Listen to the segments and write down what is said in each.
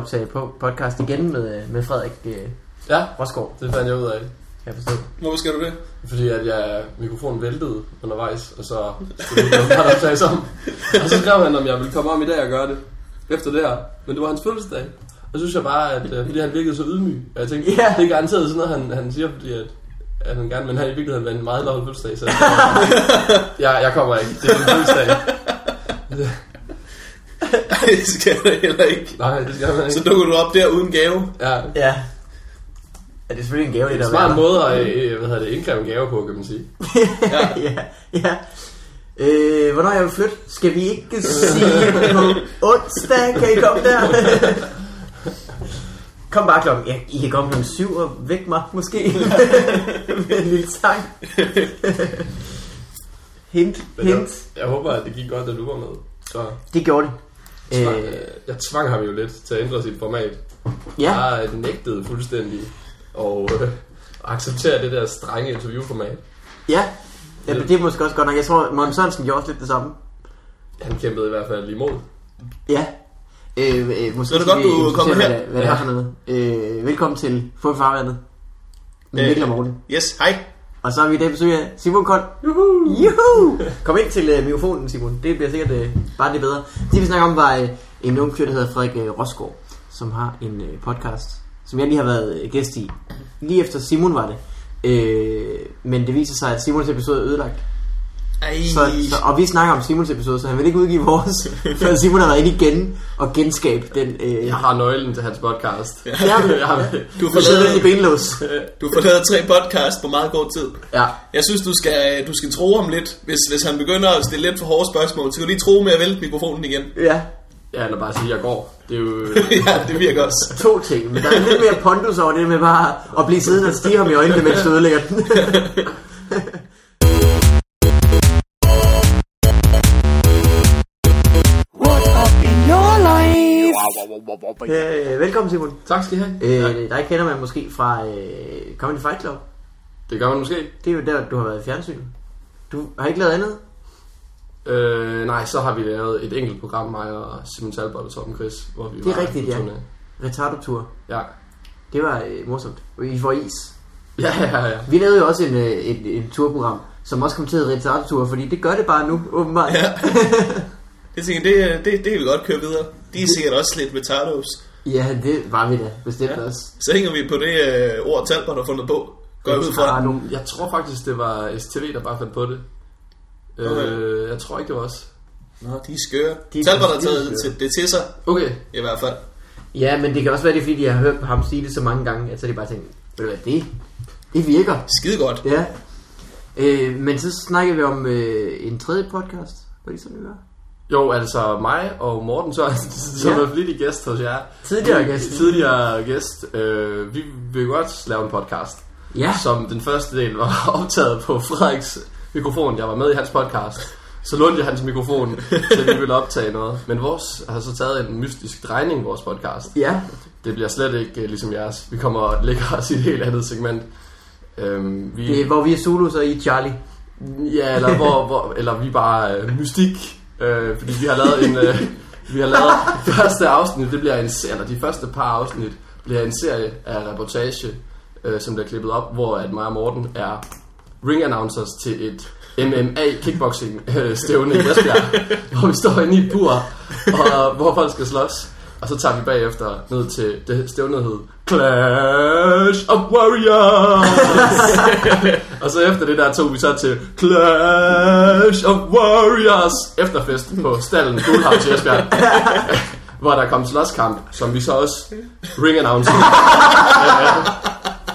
optage på podcast igen med, øh, med Frederik øh, Ja, Rosgaard, det fandt jeg ud af. kan jeg forstå. Hvorfor skal du det? Fordi at jeg, mikrofonen væltede undervejs, og så skulle vi bare optage sammen. Og så skrev han, om jeg ville komme om i dag og gøre det. Efter det her. Men det var hans fødselsdag. Og så synes jeg bare, at øh, fordi han virkede så ydmyg. Og jeg tænkte, Ja. det er garanteret sådan noget, han, han siger, fordi at, at han gerne, men han i virkeligheden var en meget lavet fødselsdag. Så jeg, jeg kommer ikke. Det er min fødselsdag. Nej, det skal du heller ikke. Nej, det skal man Så ikke. dukker du op der uden gave. Ja. Ja. Ja, det er selvfølgelig en gave, Det det er der en smart måde at øh, hvad hedder det, indkræve en gave på, kan man sige. Ja. ja, ja. Øh, hvornår jeg vil flytte? Skal vi ikke sige på onsdag? Kan I komme der? Kom bare klokken. Ja, I kan komme klokken syv og væk mig, måske. Med en lille sang. hint, Men jeg, hint. jeg håber, at det gik godt, da du var med. Så Det gjorde det. Tvang, Øh, jeg tvang ham jo lidt til at ændre sit format. ja, Jeg nægtede fuldstændig og øh, acceptere det der strenge interviewformat. ja. ja. det er måske også godt nok. Jeg tror, Morten Sørensen gjorde også lidt det samme. Han kæmpede i hvert fald imod. Ja. Øh, øh, måske Så er det skal godt, vi du er introducere, her. Hvad, hvad det er for noget. Øh, velkommen til Få Farvandet. Med Øh. Mikkel og Morten. Yes, hej. Og så har vi i dag besøg af Simon Kold. Juhu! Juhu! Kom ind til uh, mikrofonen, Simon. Det bliver sikkert uh, bare det bedre. Det vi snakker om var uh, en ung fyr, der hedder Frederik uh, Rosgaard, som har en uh, podcast, som jeg lige har været uh, gæst i. Lige efter Simon var det. Uh, men det viser sig, at Simons episode er ødelagt. Ej. Så, så, og vi snakker om Simons episode, så han vil ikke udgive vores, før Simon har været inde igen og genskabe den. Uh, Jeg har nøglen til hans podcast. ja, jeg har, Du lidt i benlås. Du får lavet tre podcast på meget kort tid. Ja. Jeg synes, du skal, du skal tro ham lidt. Hvis, hvis han begynder at stille lidt for hårde spørgsmål, så kan du lige tro med at vælte mikrofonen igen. Ja, ja, eller bare sige, at jeg går. Det er jo... ja, det virker også. to ting, men der er lidt mere pondus over det med bare at blive siddende og stige ham i øjnene, mens du ødelægger den. Øh, velkommen Simon. Tak skal I have. Øh, dig kender man måske fra øh, Comedy Fight Club. Det gør man måske. Det er jo der, du har været i fjernsynet. Du har ikke lavet andet? Øh, nej, så har vi lavet et enkelt program, mig og Simon Talbot og Torben Chris, hvor vi Det er var rigtigt, på ja. turné. Retardo-tur. Ja. Det var øh, morsomt. I får is. Ja, ja, ja. Vi lavede jo også en, øh, et, et turprogram, som også kom til at Retardo-tur, fordi det gør det bare nu, åbenbart. Ja. Jeg tænker, det, det, det kan vi godt køre videre. De er sikkert også lidt retardos. ja det var vi da bestemt Ja. også. Så hænger vi på det øh, ord, Talbot har fundet på. Går jeg ud fra. Retardo. Jeg tror faktisk, det var STV, der bare fandt på det. Okay. Øh, jeg tror ikke, det var os. Nå, de er skøre. De Talbot har skøre. taget til, det til sig, Okay. i hvert fald. Ja, men det kan også være, det er, fordi jeg har hørt ham sige det så mange gange, at så de bare tænkt, ved du hvad, det, det virker. Skide godt. Ja. Øh, men så snakker vi om øh, en tredje podcast. Var det sådan, var? Jo, altså mig og Morten Sørensen, som Ja. er flittig gæst hos jer. Tidligere gæst. Tidligere gæst. Øh, vi vil godt lave en podcast. Ja. Som den første del var optaget på Frederiks mikrofon. Jeg var med i hans podcast. Så lånte jeg hans mikrofon, så vi ville optage noget. Men vores har så taget en mystisk drejning, vores podcast. Ja. Det bliver slet ikke uh, ligesom jeres. Vi kommer og lægger os i et helt andet segment. Øhm, vi, Det er, hvor vi er Zulu, så I Charlie. Ja, eller, hvor, hvor, eller vi bare øh, mystik, øh, fordi vi har lavet en, øh, vi har lavet første afsnit, det bliver en serie, eller de første par afsnit bliver en serie af reportage, øh, som bliver klippet op, hvor at mig og Morten er ring announcers til et MMA kickboxing øh, stævne i Esbjerg, hvor vi står inde i et bur, og hvor folk skal slås. Og så tager vi bagefter ned til det stævnet hed Clash of Warriors. og så efter det der tog vi så til Clash of Warriors efterfest på stallen Guldhavn til Esbjerg. hvor der kom slåskamp, som vi så også ring announced.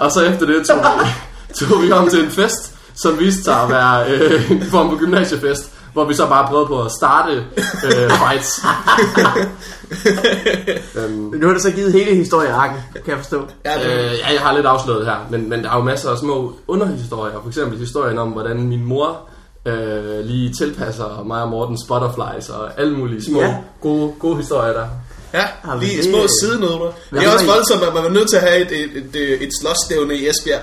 og så efter det tog vi, tog vi om til en fest, som viste sig at være øh, en form for gymnasiefest, hvor vi så bare prøvede på at starte øh, fights. øhm, Men nu har du så givet hele historiearken, kan jeg forstå. Ja, det, Øh, ja, jeg har lidt afsløret her, men, men der er jo masser af små underhistorier. For eksempel historien om, hvordan min mor øh, lige tilpasser mig og Mortens butterflies og alle mulige små Ja. gode, gode historier der. ja, lige det? små sidenoter. Det er også voldsomt, at man var nødt til at have et, et, et, et, slåsstævne i Esbjerg.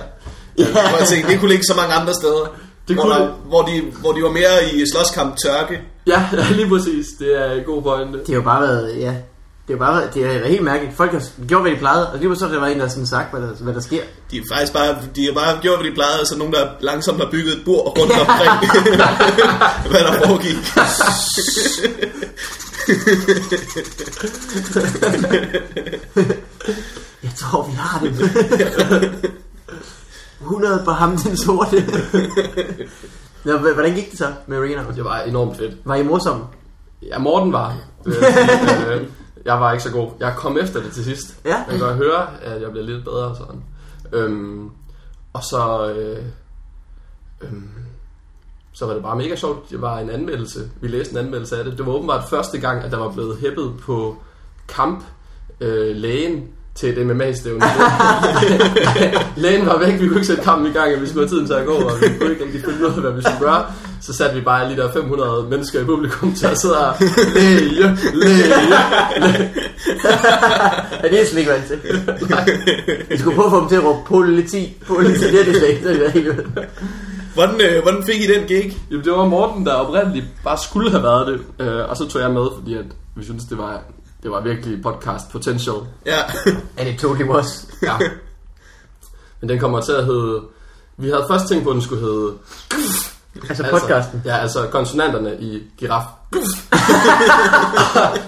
Ja. Hvor jeg tænkte, det kunne ligge så mange andre steder. Det hvor, kunne der, det. hvor, de, hvor de var mere i slåskamp tørke. Ja, lige præcis. Det er en god pointe. Det har jo bare været, ja, Det er bare, det er helt mærkeligt. Folk har gjort, hvad de plejede, og lige pludselig så er der var en, der har sådan sagt, hvad der, hvad der sker. De er faktisk bare, de har bare gjort, hvad de plejede, og så nogen, der langsomt har bygget et bord rundt omkring, hvad der foregik. Jeg tror, vi har det. 100 på ham, den sorte. Nå, hvordan gik det så med Arena? Det var enormt fedt. Var I morsomme? Ja, Morten var. sige. Øh, jeg var ikke så god. Jeg kom efter det til sidst. Ja. Jeg kan godt høre, at jeg bliver lidt bedre og sådan. Øhm, og så... Øh, øhm, så var det bare mega sjovt. Det var en anmeldelse. Vi læste en anmeldelse af det. Det var åbenbart første gang, at der var blevet hæppet på kamp øh, lægen til et MMA-stævne. Lægen var væk, vi kunne ikke sætte kampen i gang, og vi skulle have tiden til at gå, og vi kunne ikke rigtig finde ud af, hvad vi skulle gøre. Så satte vi bare de der 500 mennesker i publikum til at sidde og læge, læge, Er det er jeg slet ikke vant til. Vi skulle prøve at få dem til at råbe politi. Politi, det er det slet ikke. Det er helt. Hvordan, øh, hvordan fik I den gig? Jamen, det var Morten, der oprindeligt bare skulle have været det, øh, og så tog jeg med, fordi at vi synes det var, det var virkelig podcast potential. Ja. And it totally was. Ja. Men den kommer til at hedde... Vi havde først tænkt på, at den skulle hedde... Altså podcasten. Ja, altså konsonanterne i giraf.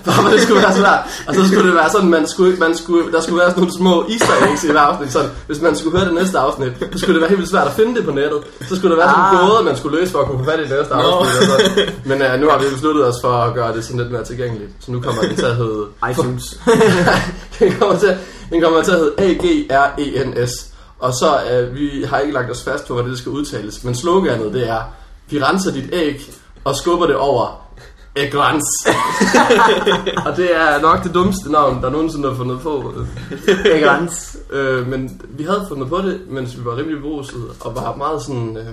For det skulle være svært. Og så skulle det være sådan, man skulle, man skulle, der skulle være sådan nogle små easter eggs i hver afsnit. Sådan, hvis man skulle høre det næste afsnit, så skulle det være helt vildt svært at finde det på nettet. Så skulle der være sådan en Ah. gåde, man skulle løse for at kunne få fat i det næste afsnit. Og sådan. Men uh, nu har vi besluttet os for at gøre det sådan lidt mere tilgængeligt. Så nu kommer den til at hedde... iTunes. den, kommer til, den kommer til at hedde A-G-R-E-N-S. Og så uh, vi har ikke lagt os fast på, hvordan det skal udtales. Men sloganet det er, vi renser dit æg og skubber det over ægrens. og det er nok det dummeste navn, der nogensinde har fundet på. Rens. Øh, men vi havde fundet på det, mens vi var rimelig beruset, og var meget sådan... Øh,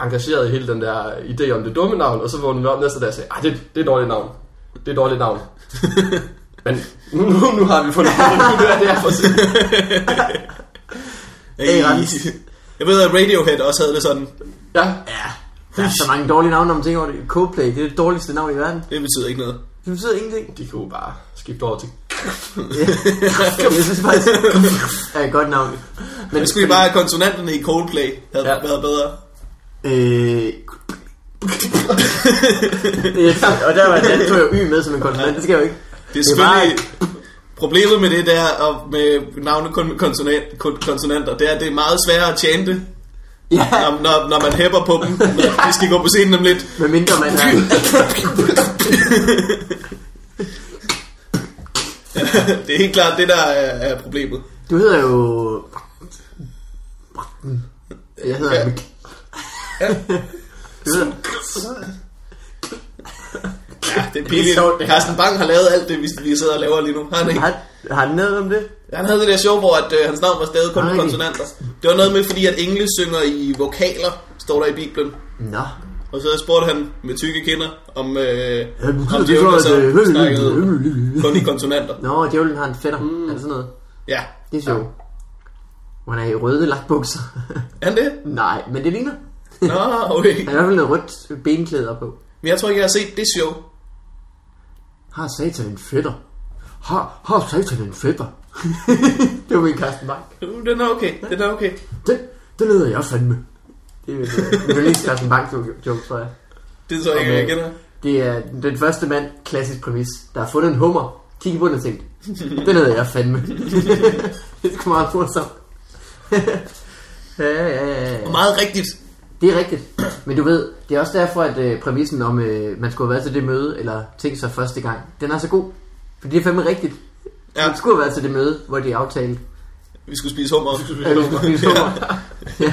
engageret i hele den der idé om det dumme navn, og så vågnede vi op næste dag og sagde, "Ej, det, det er et dårligt navn. Det er et dårligt navn. Men nu, nu, nu har vi fundet på det, nu er det er for sent. Jeg ved, at Radiohead også havde det sådan. Ja, Ja. Der er så mange dårlige navne, når man tænker over det. Coldplay, det er det dårligste navn i verden. Det betyder ikke noget. Det betyder ingenting. de kunne bare skifte over til... Jeg synes faktisk, er et godt navn. Men Men skulle I bare have konsonanterne i Coldplay, havde Ja. ja. været bedre. Øh... ja, og der var den, tog jeg y med som en konsonant. Det skal jeg jo ikke. Det er Det er bare- selvfølgelig... Problemet med det der, og med navne kun med konsonant, kon- konsonanter, det er, at det er meget sværere at tjene det, Ja, når, når, når man hæpper på dem. Når de skal gå på scenen om lidt. med mindre man er... Det er helt klart det, der er, er problemet. Du hedder jo... Jeg hedder... Ja. Mik. Du hedder... Ja, det er pinligt. det. Carsten Bang har lavet alt det, vi, vi sidder og laver lige nu. Har han ikke? Har, har han noget om det? Han havde det der show, hvor at, øh, hans navn var stadig kun med Nej. konsonanter. Det var noget med, fordi at engle synger i vokaler, står der i Bibelen. Nå. Og så spurgte han med tykke kinder, om, øh, Ja, betyder om det djævlen så, øh, snakkede kun i konsonanter. Nå, djævlen har en fætter. Mm. Er det sådan noget? Ja, Det er sjovt. Hvor han er i røde lakbukser. er han det? Nej, men det ligner. Nå, okay. Han har i hvert fald noget rødt benklæder på. Men jeg tror ikke, jeg har set det show. Har satan en fætter? Har, har satan en fætter? det var min Carsten Bang. Uh, Den er okay, den er okay. Den, den hedder jeg fandme. Det er min yndlings Carsten Bang joke, tror jeg. Det tror jeg ikke, jeg kender. Det er den første mand, klassisk præmis, der har fundet en hummer, kigget på den og tænkt, den hedder jeg fandme. det er meget morsomt. ja, ja, ja, ja. Og meget rigtigt. Det er rigtigt. Men du ved, det er også derfor, at øh, præmissen om, øh, man skulle have været til det møde, eller tænkt sig første gang, den er så god. For det er fandme rigtigt. Ja. Ja, Man skulle have været til det møde, hvor de aftalte, vi skulle spise hummer. vi skulle spise hummer. ja.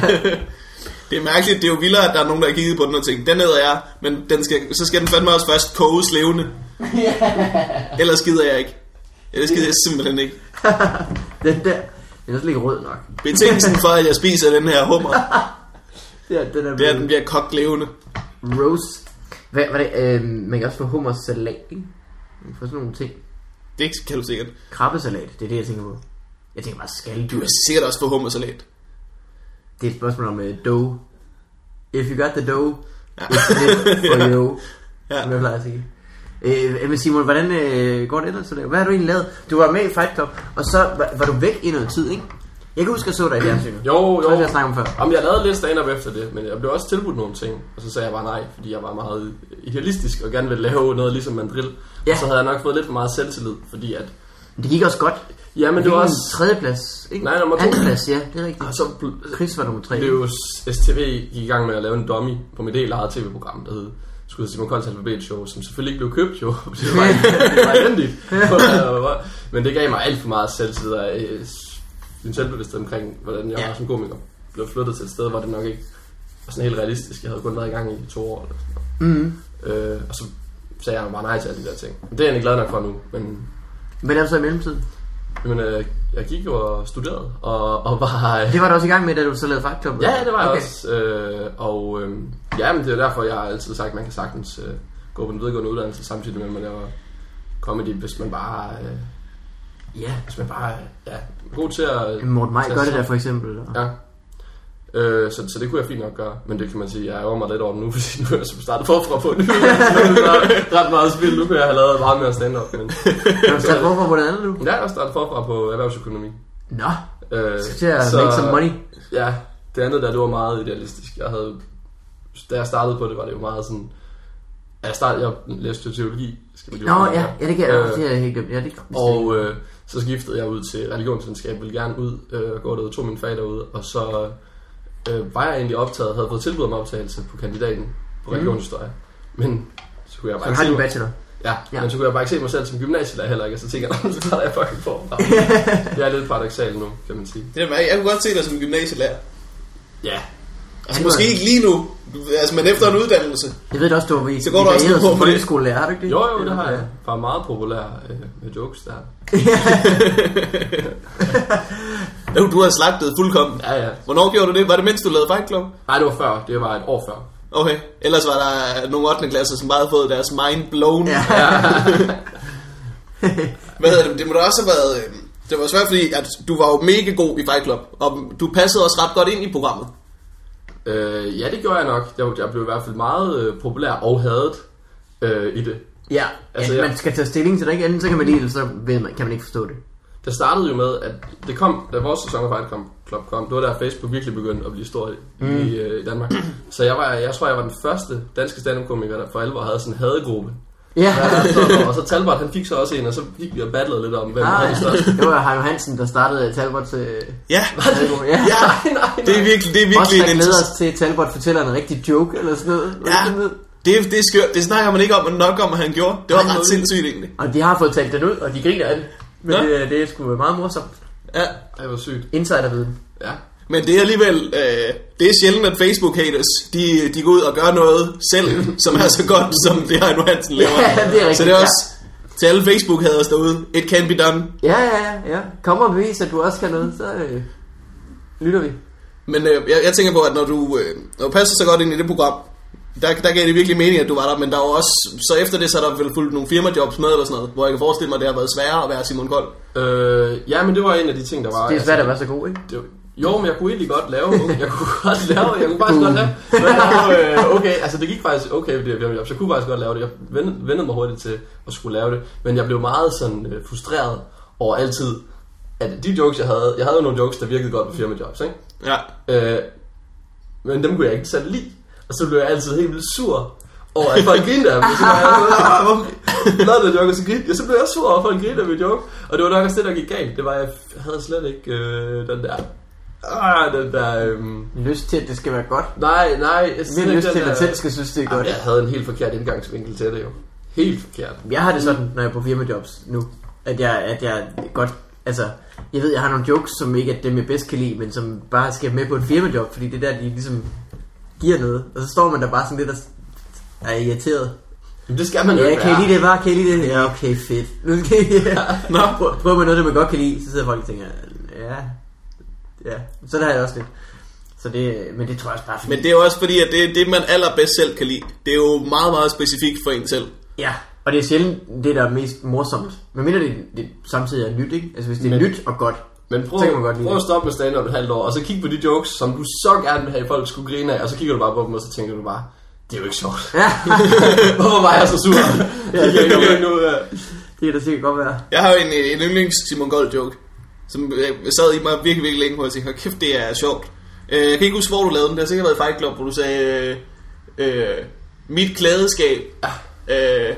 Det er mærkeligt, det er jo vildere, at der er nogen, der har kigget på den og tænkt, den hedder jeg, men den skal, så skal den fandme også først koges levende. Ellers gider jeg ikke. Ellers gider jeg simpelthen ikke. Den der, den er slet ikke rød nok. Betingelsen for, at jeg spiser den her hummer, Det er, den er, det er, at den bliver kogt levende. Rose. Hvad, hvad det? Øh, man kan også få hummersalat, ikke? Man kan få sådan nogle ting. Det kan du sikkert. Krabbesalat, det er det, jeg tænker på. Jeg tænker bare Du skalddyr. kan sikkert også få hummersalat. Det er et spørgsmål om uh, dough. If you got the dough, it's lit for you. Ja. Som jeg plejer at sige. Øh, men Simon, hvordan øh, går det ellers? så der? Hvad har du egentlig lavet? Du var med i Fight Club, og så var, var du væk i noget tid, ikke? Jeg kan huske, at jeg så dig i fjernsynet. Jo, Det jo. jeg snakke om før. Jamen, jeg lavede lidt stand-up efter det, men jeg blev også tilbudt nogle ting. Og så sagde jeg bare nej, fordi jeg var meget idealistisk og gerne ville lave noget ligesom mandrill. Ja. Og så havde jeg nok fået lidt for meget selvtillid, fordi at... Det gik også godt. Ja, men det var også... tredje plads, ikke? Nej, nummer to. Anden plads, ja, det er rigtigt. Og så Chris var nummer tre. blev STV gik i gang med at lave en dummy på mit helt eget tv-program, der hed skulle Simon Kolds Alphabet Show, som selvfølgelig ikke blev købt jo. Det var, det var elendigt. Men det gav mig alt for meget selvtid og øh, en selvbevidsthed omkring, hvordan jeg Ja. var som komiker. Blev flyttet til et sted, hvor det nok ikke var sådan helt realistisk. Jeg havde kun været i gang i to år eller sådan Mm. noget. Øh, og så sagde jeg bare nej til alle de der ting. Det er jeg egentlig glad nok for nu, men Hvad er det så i mellemtiden? Jamen, øh, jeg gik jo og studerede, og, og var... Øh, Det var du også i gang med, da du så lavede Fight Club? ja, det var jeg okay. også. Øh, og øh, ja, men det er derfor, jeg har altid sagt, at man kan sagtens øh, gå på en videregående uddannelse, samtidig med, at man laver comedy, hvis man bare... Øh, Ja, hvis man bare ja, er god til at... Morten Maj gør det der for eksempel. Og... Ja. Øh, så, så det kunne jeg fint nok gøre, men det kan man sige, jeg er over mig lidt over det nu, fordi nu er jeg startet forfra på det. så er ret meget spil, nu kunne jeg have lavet meget mere stand-up, men Er du startet hvorfor på det andet nu? jeg er også startet forfra på erhvervsøkonomi. Nå, Øh, skal til at make some money. Ja, det andet der, det var meget idealistisk. Jeg havde, da jeg startede på det, var det jo meget sådan... Jeg, startede, jeg læste teologi, skal vi Nå, ja, ja, det kan jeg, Øh, det har jeg helt glemt. Ja, det Og øh, så skiftede jeg ud til religionsvidenskab, ville gerne ud øh, og gå derude, tog min fag derude, og så øh, var jeg egentlig optaget, havde fået tilbud om optagelse på kandidaten på religionshistorie. Men så kunne jeg så bare har ikke se mig, bachelor. ja, Ja. men så kunne jeg bare ikke se mig selv som gymnasielærer heller ikke, og så tænkte jeg, "Nå, så starter jeg fucking forfra. jeg er lidt paradoxal nu, kan man sige. Det er, jeg kunne godt se dig som gymnasielærer. Ja, Altså Ja, måske ikke lige nu, altså, men efter en uddannelse. Jeg ved også, du var i Så går du også som det. folkeskolelærer, har du ikke det? Jo, jo, det har jeg. Var meget populær øh, med jokes der. Jo, du har slagtet fuldkommen. Ja, ja. Hvornår gjorde du det? Var det mens du lavede Fight Club? Nej, det var før. Det var et år før. Okay, ellers var der nogle 8. klasser, som bare havde fået deres mind blown. Ja. Hvad hedder det? Det må da også have været... øh, Det var svært, fordi at du var jo mega god i Fight Club, og du passede også ret godt ind i programmet. Øh, ja, det gjorde jeg nok. Jeg, jeg blev i hvert fald meget øh, populær og hadet øh, i det. Ja, Altså, jeg- man skal tage stilling til det, ikke? Enten så kan man lide det, så ved man, kan man ikke forstå det. Det startede jo med, at det kom, da vores sæson af Fight Club kom, det var der Facebook virkelig begyndte at blive stor i, mm. i, øh, i Danmark. Så jeg, var, jeg tror, jeg var den første danske stand-up-komiker, der for alvor havde sådan en hadegruppe. Ja, Ja, så, og så Talbot, han fik så også en, og så gik vi og battlede lidt om, hvem ah, det største. det var Heino Hansen, der startede Talbot til... Ja, Ja, ja, det er virkelig, det er Også virkelig der en glæder os til, at Talbot fortæller en rigtig joke, eller sådan noget. Ja. det noget? det, er- det er skørt. Det snakker man ikke om, men nok om, at han gjorde. Det var Han ret nåede- sindssygt egentlig. Og de har fået talt den ud, og de griner af det. Men Nå. det, det er sgu meget morsomt. Ja. Det var sygt. Insiderviden. Ja. Men det er alligevel, øh, det er sjældent, at Facebook-haters, de, de går ud og gør noget selv, som er så godt, som det Heino Hansen laver. Ja, det er rigtigt, Så det er ja. også til alle Facebook-haters derude, it can be done. Ja, ja, ja, ja. Kom og bevis, at du også kan noget, så øh, lytter vi. Men øh, jeg, jeg tænker på, at når du, øh, når du passer så godt ind i det program, der, der gav det virkelig mening, at du var der, men der var også, så efter det, så er der vel fulgt nogle firmajobs med eller sådan noget, hvor jeg kan forestille mig, at det har været sværere at være Simon Kold. Øh, ja, men det var en af de ting, der var... Det er svært at være så god, ikke? Det, var- jo, men jeg kunne egentlig godt lave, jeg kunne godt lave, jeg kunne faktisk godt lave, lave øh, okay, altså det gik faktisk okay, fordi jeg, jeg, jeg kunne faktisk godt lave det, jeg vendte, mig hurtigt til at skulle lave det, men jeg blev meget sådan øh, frustreret over altid, at de jokes, jeg havde, jeg havde jo nogle jokes, der virkede godt på firmajobs, ikke? Ja. Øh, men dem kunne jeg ikke selv lide, og så blev jeg altid helt vildt sur over, at folk grinede af dem. Så var jeg, "Hvorfor lavede den joke, og så grinede jeg. Så blev jeg sur over, at folk grinede af min joke. Og det var nok også det, der gik galt. Det var, jeg havde slet ikke øh, den der... Ah, den der... Øh, Lyst til, at det skal være godt. nej, nej. Jeg, har lyst til, at selv skal synes, det er Jamen, godt. jeg havde en helt forkert indgangsvinkel til det jo. Helt forkert. Jeg har det sådan, når jeg er på firmajobs nu, at jeg, at jeg godt, altså, jeg ved, jeg har nogle jokes, som ikke er dem, jeg bedst kan lide, men som bare skal med på et firmajob, fordi det er der, de ligesom giver noget. Og så står man der bare sådan lidt og er irriteret. Men det skal man jo Ja, ikke kan I lide det bare? Kan I lide det? Ja, okay, fedt. Nu skal I, Nå, prøv, prøv med noget, det man godt kan lide. Så sidder folk og tænker, ja, ja. Så der har jeg også lidt. Så det, men det tror jeg også bare, fordi, Men det er jo også fordi, at det det, man allerbedst selv kan lide. Det er jo meget, meget specifikt for en selv. Ja, og det er sjældent det, der er mest morsomt. Men mindre det, det samtidig er nyt, ikke? Altså hvis det er Men- nyt og godt, Men prøv, Så kan man godt lide prøv at det. stoppe med stand-up et halvt år, og så kig på de jokes, som du så gerne vil have, at folk skulle grine af, og så kigger du bare på dem, og så tænker du bare, det er jo ikke sjovt. Ja, Hvorfor var jeg så sur? Ja, det, kan, ikke det kan da sikkert godt være. Jeg har jo en, en yndlings Simon Gold joke, som øh, sad i mig virkelig, virkelig længe, hvor jeg tænkte, "Hold kæft, det er sjovt. Øh, jeg kan ikke huske, hvor du lavede den. Det har sikkert været i Fight Club, hvor du sagde, øh, øh, mit klædeskab, øh,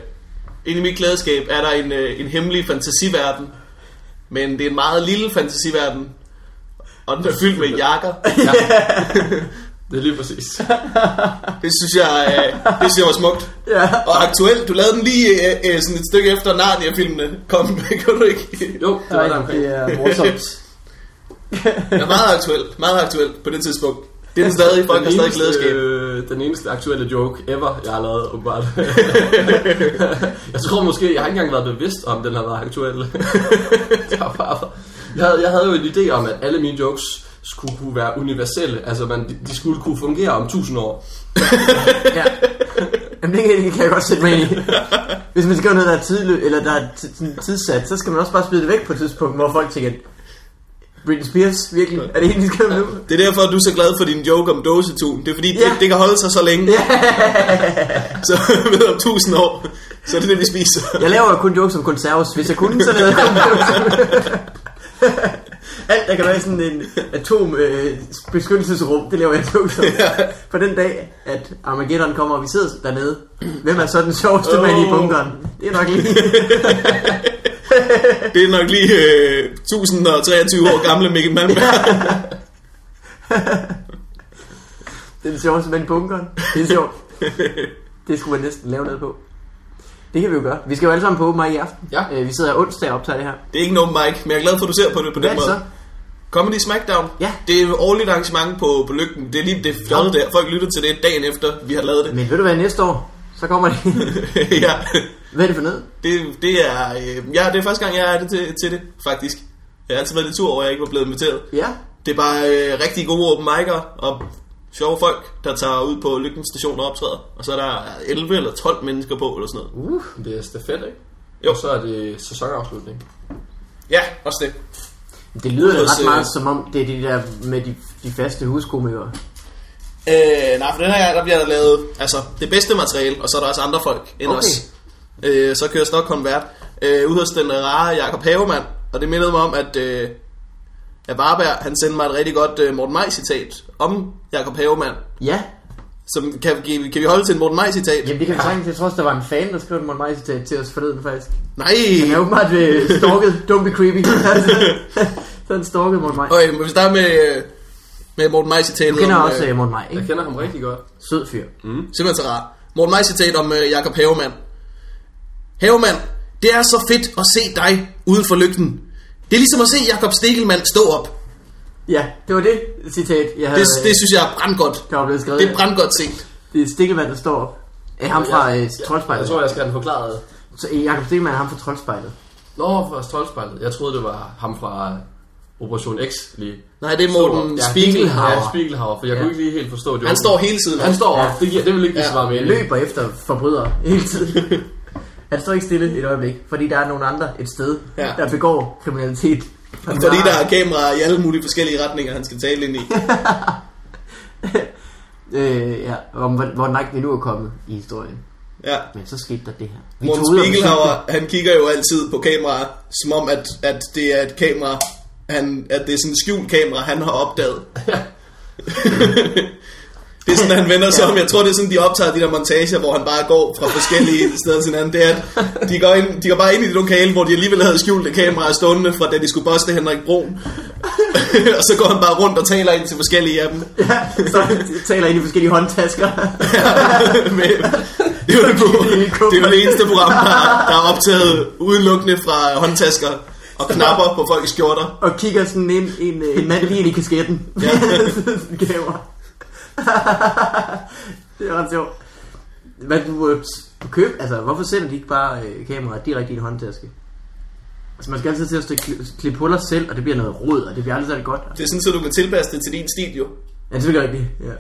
inde i mit klædeskab er der en, øh, en hemmelig fantasiverden, men det er en meget lille fantasiverden, og den er fyldt med jakker. Ja. Det er lige præcis. Det synes jeg, øh, det synes jeg var smukt. Ja. Og aktuelt, du lavede den lige øh, øh, sådan et stykke efter Narnia-filmene kom, kan du ikke? Jo, det var der omkring. det er morsomt. Ja, meget aktuelt, meget aktuelt på det tidspunkt. Det er den stadig, folk har stadig glædeskab. øh, den eneste aktuelle joke ever, jeg har lavet, åbenbart. jeg tror måske, jeg har ikke engang været bevidst om, den har været aktuel. jeg, havde, jeg havde jo en idé om, at alle mine jokes skulle kunne være universelle. Altså, man, de, de skulle kunne fungere om tusind år. ja. Jamen, det, kan- det kan jeg godt sætte mig i. Hvis man skriver noget, der er tidlø, eller der er tidssat, så skal man også bare smide det væk på et tidspunkt, hvor folk tænker, Britney Spears, virkelig? Er det hende, vi skriver nu? Det er derfor, at du er så glad for din joke om dåsetun. Det er fordi, Ja. det, det kan holde sig så længe. Så ved om tusind år, så er det det, vi spiser. Jeg laver jo kun jokes om konserves. Hvis jeg kunne, så lavede jeg Alt, der kan være sådan en atom øh, det laver jeg jokes om. For den dag, at Armageddon kommer, og vi sidder dernede, hvem er så den sjoveste oh. mand i bunkeren? Det er nok lige... Det er nok lige øh, 1023 år gamle Mikkel Malmberg. Det er den sjoveste mand i bunkeren. Det er sjovt. Det skulle man næsten lave noget på. Det kan vi jo gøre. Vi skal jo alle sammen på mic i aften. Ja. Øh, vi sidder onsdag og optager det her. Det er ikke nogen mic, men jeg er glad for, at du ser på det på Hvad den måde. så? Comedy Smackdown. Ja. Det er et årligt arrangement på, på Lygten. Det er lige det fjollet der. Folk lytter til det dagen efter, vi har lavet det. Men ved du hvad, næste år, så kommer det. ja. hvad er det for noget? Det, det, er, øh, ja, det er første gang, jeg er det til, til det, faktisk. Jeg har altid været lidt tur over, at jeg ikke var blevet inviteret. Ja. Det er bare øh, rigtig gode open mic'er og sjove folk, der tager ud på Lygten station og optræder. Og så er der 11 eller 12 mennesker på, eller sådan noget. Uh, det er stafet, ikke? Jo. Og så er det sæsonafslutning. Ja, også det. Det lyder da ret øh, meget som om, det er de der med de, de faste huskomikere. Øh, nej, for den her gang, der bliver der lavet altså, det bedste materiale, og så er der også andre folk end Okay. os. Øh, så kører Stockholm vært øh, ude hos den rare Jakob Havemann, og det mindede mig om, at, øh, at Varberg, han sendte mig et rigtig godt øh, Morten Maj-citat om Jakob Havemann. Ja, Som, kan, kan, kan vi holde til en Morten Maj-citat? jamen det kan vi sagtens. Jeg tror også, der var en fan, der skrev et Morten Maj-citat til os forleden faktisk. Nej! Han er åbenbart øh, stalket. Don't be creepy. så han stalket Morten Maj. Okay, men vi starter med, øh, med Morten Maj-citatet. Du kender om, også øh, øh, Morten Maj, Jeg ikke? kender ham rigtig godt. Sød fyr. Simpelthen så rart. Morten Maj-citat om øh, Jakob Havemann. Havemann, det er så fedt at se dig uden for lygten. Det er ligesom at se Jakob Stegelmann stå op. Ja, det var det citat, jeg havde, Det, det synes jeg er brandgodt. der var blevet skrevet. Det er brandgodt set. det er Stikkelmann, der står op. Er ham fra øh, Jeg Troldspejlet. tror, jeg skal have den forklaret. Så øh, Jakob Stikkelmann er ham fra Troldspejlet. Nå, fra Stolspejlet. Jeg troede, det var ham fra Operation X lige. Nej, det er Morten Ja, Spiegelhauer. Ja, Spiegelhauer, for jeg Ja. kunne ikke lige helt forstå det. Han står hele tiden. Han står op. Ja. Det, giver, det vil ikke give Ja. så meget mening. løber efter forbrydere hele tiden. Han står ikke stille et øjeblik, fordi der er nogle andre et sted, Ja. der begår kriminalitet. Fordi der er kameraer i alle mulige forskellige retninger, han skal tale ind i. Øh, ja, om hvor, langt vi nu er kommet i historien. Ja. Men så skete der det her. Vi Morten Spiegelhauer, han kigger jo altid på kameraer, som om at, at det er et kamera, han, at det er sådan et skjult kamera, han har opdaget. det er sådan, han vender sig om. Jeg tror, det er sådan, de optager de der montager, hvor han bare går fra forskellige steder til hinanden. Det er, at de går, ind, de går bare ind i det lokale, hvor de alligevel havde skjulte kameraer stående fra, da de skulle boste Henrik Brun. og så går han bare rundt og taler ind til forskellige af dem. Ja, så taler ind i forskellige håndtasker. Men det er jo det, det, er jo det eneste program, der, der er optaget udelukkende fra håndtasker og knapper på folks skjorter. og kigger sådan ind en, en mand lige ind i kasketten. Ja. Kamera. det er ret sjovt. Hvad du, øh, du køb, altså hvorfor sender de ikke bare øh, kameraet direkte i en håndtaske? Altså man skal altid til at klippe huller selv, og det bliver noget rod, og det bliver aldrig særlig godt. Det er sådan, så du kan tilpasse det til din stil jo. Ja, det er selvfølgelig rigtigt. Ja.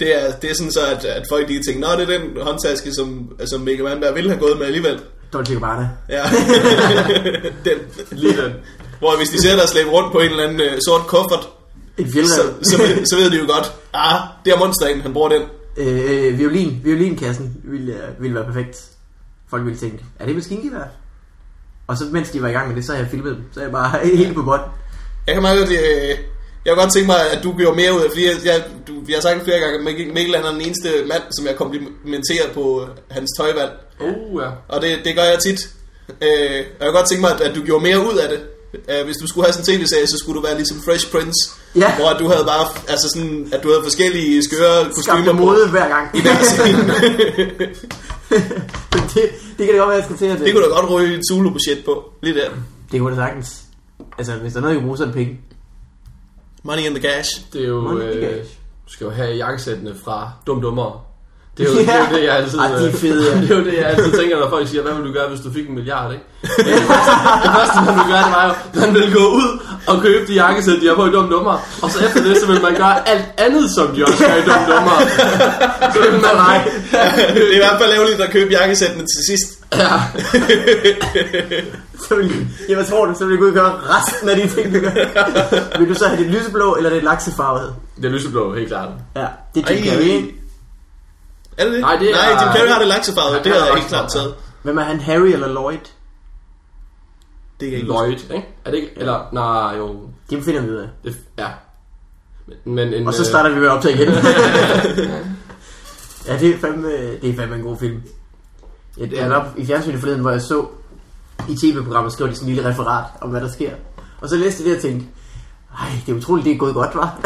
Det er, det er sådan så, at, at folk de tænker, Nå, det er den håndtaske, som, som Mikkel Mandberg ville have gået med alligevel. Dolce Gabbana. Ja. den. Lige den. Hvor hvis de ser dig slæbe rundt på en eller anden øh, sort kuffert, En så, så, ved, så ved de jo godt, ah, det er monsteren, han bruger den. Øh, violin, violinkassen ville, ville være perfekt. folk ville tænke, er det maskingevær? Og så mens de var i gang med det, så har jeg filmet dem. Så er jeg bare helt på bånd. Jeg kan meget godt, øh, jeg kan godt tænke mig, at du gjorde mere ud af, fordi jeg, jeg, du, vi har sagt det flere gange, at Mikkel, han er den eneste mand, som jeg komplimenterer på øh, hans tøjvalg. Uh, ja. Og det, det gør jeg tit. Øh, og jeg kan godt tænke mig, at, at du gjorde mere ud af det. Øh, hvis du skulle have sådan en tv-serie, så skulle du være ligesom Fresh Prince. Ja. Hvor du havde bare, altså sådan, at du havde forskellige skøre kostymer på. mode hver gang. I hver scene. det, det kan det godt være, jeg skal til at det kunne du godt ryge et Zulu-budget på. Lige der. Det kunne det sagtens. Altså, hvis der er noget, jeg kan bruge, så det penge. Money in the cash. Det er jo... Money Øh, Cash. du skal jo have jakkesættene fra Dum Dummere. Det er jo, det, er jo det, jeg altid... Ej, de er fede, ja. det er jo det, jeg altid tænker, når folk siger, hvad vil du gøre, hvis du fik en milliard, ikke? det første, man ville gøre, det var jo, man ville gå ud og købe de jakkesæt, de har på i Dum Dummere. Og så efter det, så vil man gøre alt andet, som de også gør i Dum Dummere. Så vil man... Nej. det er i hvert fald ærgerligt at købe jakkesættene til sidst. Ja. Så vil, jeg hvad tror du, så vil jeg gå ud og gøre resten af de ting, du gør. vil du så have det lyseblå, eller det laksefarvede? Det er lyseblå, helt klart. Ja, det er Jim. Carrey? Er det det? Nej, det er- Nej, Jim Carrey har det laksefarvet. Han Det har jeg helt klart taget. Hvem er han, Harry eller Lloyd? Det kan jeg ikke Lloyd, ikke? Er det ikke? Eller, nej, jo. Det finder vi ud af. Det, ja. Men, men en, Og så øh, starter vi med at optage igen. ja, det er fandme, det er fandme en god film. Jeg, jeg var op i fjernsynet forleden, hvor jeg så i tv-programmet skrev de sådan en lille referat om, hvad der sker. Og så læste jeg det og tænkte, ej, det er utroligt, det er gået godt, var.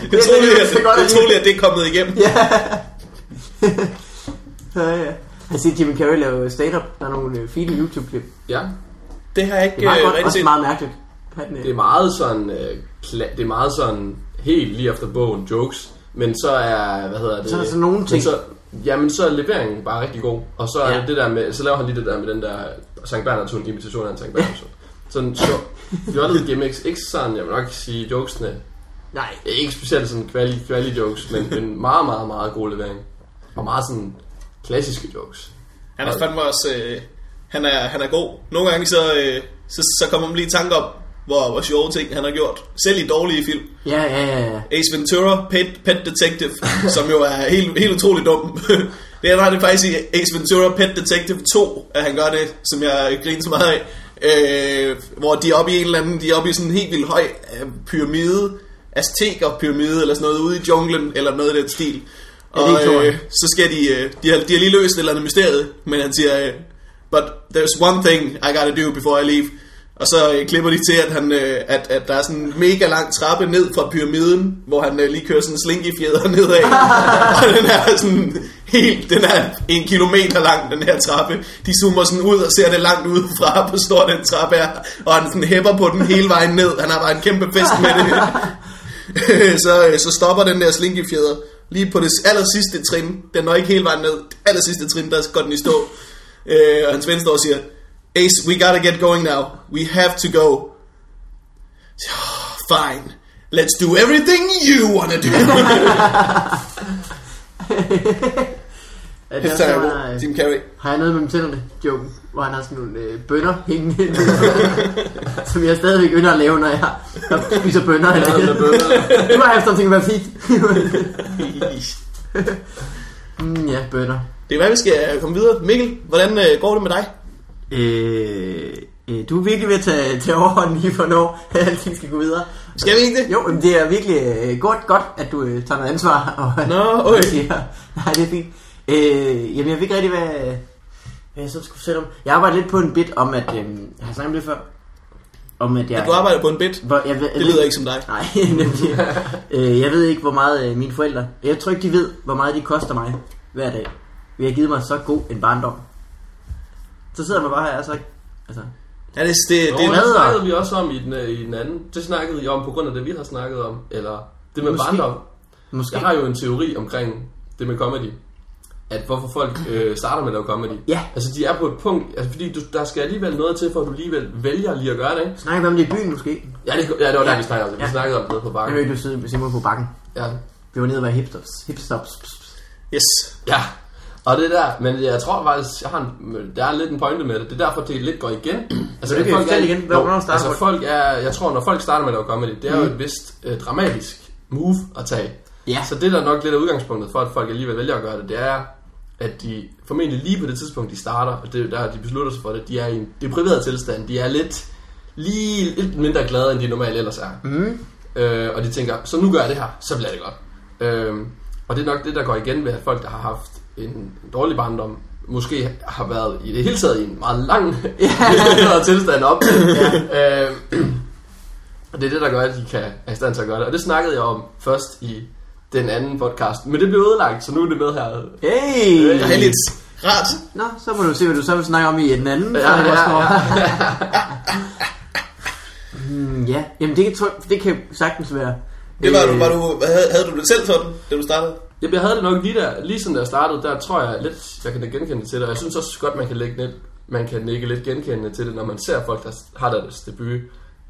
Det er utroligt, det er at, godt det, at er det er kommet igennem. ja, ja. Jeg ser Jim Carrey lave stand-up. Der er nogle øh, fine YouTube-klip. Ja, Det har jeg ikke Det er meget øh, godt, rigtig også set. meget mærkeligt. Han, øh, det er meget sådan, øh, kla- det er meget sådan helt lige efter bogen jokes, men så er, hvad hedder det? Så er der sådan nogle men ting. Så, jamen, så er leveringen bare rigtig god, og så er Ja. ja. det der med, så laver han lige det der med den der Sankt Bernhardsson imitation af en Sankt Bernhardsson. Sådan så, fjollede gimmicks, ikke sådan, jeg vil nok sige jokesene, nej, ikke specielt sådan kvali, kvali jokes, men en meget, meget, meget god levering. Og meget sådan klassiske jokes. Han er fandme også... Øh, han, er, han er god. Nogle gange så, øh, så, så kommer man lige i tanke om, hvor, hvor sjove ting han har gjort. Selv i dårlige film. ja, ja, ja, ja. Ace Ventura, Pet, Pet Detective, som jo er helt, helt utroligt dum. det er det faktisk i Ace Ventura, Pet Detective 2, at han gør det, som jeg griner så meget af. Øh, hvor de er oppe i en eller anden, de er oppe i sådan en helt vildt høj øh, pyramide, Azteker pyramide, eller sådan noget, ude i junglen, eller noget i den stil. Og øh, så skal de, øh, de, har, de har lige løst et eller andet mysterie, men han siger, øh, but there's one thing I gotta do before I leave. Og så øh, klipper de til, at, han, øh, at, at der er sådan en mega lang trappe ned fra pyramiden, hvor han øh, lige kører sådan en slinky fjeder nedad. og den er sådan helt, den er en kilometer lang, den her trappe. De zoomer sådan ud og ser det langt udefra, hvor stor den trappe er. Og han sådan hæpper på den hele vejen ned. Han har bare en kæmpe fest med det. så, øh, så stopper den der slinky fjeder lige på det aller sidste trin. Den når ikke helt vejen ned. Det aller sidste trin, der går den i stå. Øh, og hans ven står og siger, Ace, we gotta get going now. We have to go. Så, "Oh, Fine. Let's do everything you wanna do. ja det er så, god. øh, Jim Carrey. har jeg noget med tænderne, joken, hvor han har sådan nogle øh, bønder hængende, som jeg stadigvæk ynder at lave, når jeg spiser bønder. Eller, Noget bønder. du har haft something about feet. mm, ja, bønder. Det er hvad vi skal komme videre. Mikkel, hvordan øh, går det med dig? Øh, øh, du er virkelig ved at tage, tage overhånden lige for når alting skal gå videre. Skal vi ikke det? Jo, men det er virkelig øh, godt, godt, at du øh, tager noget ansvar. Og, Nå, og okay. siger, nej, det er fint. Øh, jamen, jeg ved ikke rigtig, hvad, hvad jeg så skulle sætte om. Jeg arbejder lidt på en bit om, at... Øh, jeg har snakket om det før. Om, at jeg... At du arbejder på en bit. Hvor, jeg, ved, Det lyder ikke som dig. Nej, nemlig. øh, jeg ved ikke, hvor meget øh, mine forældre... Jeg tror ikke, de ved, hvor meget de koster mig hver dag. Vi har givet mig så god en barndom. Så sidder man bare her, altså ikke... Altså, Ja, det, det, det, Det, det, det snakkede vi også om i den, øh, i den anden. Det snakkede I om på grund af det, vi har snakket om. Eller det med Måske. barndom. måske... Jeg har jo en teori omkring det med comedy. At hvorfor folk øh, starter med at lave comedy. Ja. Altså de er på et punkt, altså fordi du, der skal alligevel noget til, for at du alligevel vælger lige at gøre det, ikke? Snakker vi om det i byen måske? Ja, det, ja, det var der, Ja. vi snakkede om det. Vi Ja. snakkede om det nede på Jeg bakken. hørte du sidde Simon på bakken. Ja. Vi var nede og være hipsters. Hipsters. yes. ja. Og det der, men jeg tror faktisk, jeg har en, der er lidt en pointe med det. Det er derfor, det lidt går igen. Altså, det folk er- igen. Hvad- hvornår starter altså, folk? folk er, jeg tror, når folk starter med at lave comedy, det er jo et vist øh, dramatisk move at tage. Ja. Så det der nok lidt af udgangspunktet for, at folk alligevel vælger at gøre det, det er, at de formentlig lige på det tidspunkt, de starter, og det, der de beslutter sig for det, de er i en depriveret tilstand. De er lidt, lige lidt mindre glade, end de normalt ellers er. Mm. Øh, og de tænker, så nu gør jeg det her, så bliver det godt. Øh, og det er nok det, der går igen ved, at folk, der har haft en dårlig barndom, måske har været i det hele taget i en meget lang yeah. tilstand op til. øh, og det er det, der gør, at de kan er i stand til at gøre det. Og det snakkede jeg om først i den anden podcast. Men det blev ødelagt, så nu er det med her. Hey! Dejligt. Rart. Nå, så må du se, hvad du så vil snakke om i den anden. Ja, ja, ja. Hmm, ja, jamen det kan, det kan sagtens være. Det var, Øh, du, var du, havde, havde du det selv sådan, da du startede? Jamen, jeg havde det nok lige der, lige sådan da jeg startede, der tror jeg lidt, jeg kan da genkende det til det. Og jeg synes også godt, man kan lægge lidt, man kan lægge lidt genkendende til det, når man ser folk, der har deres debut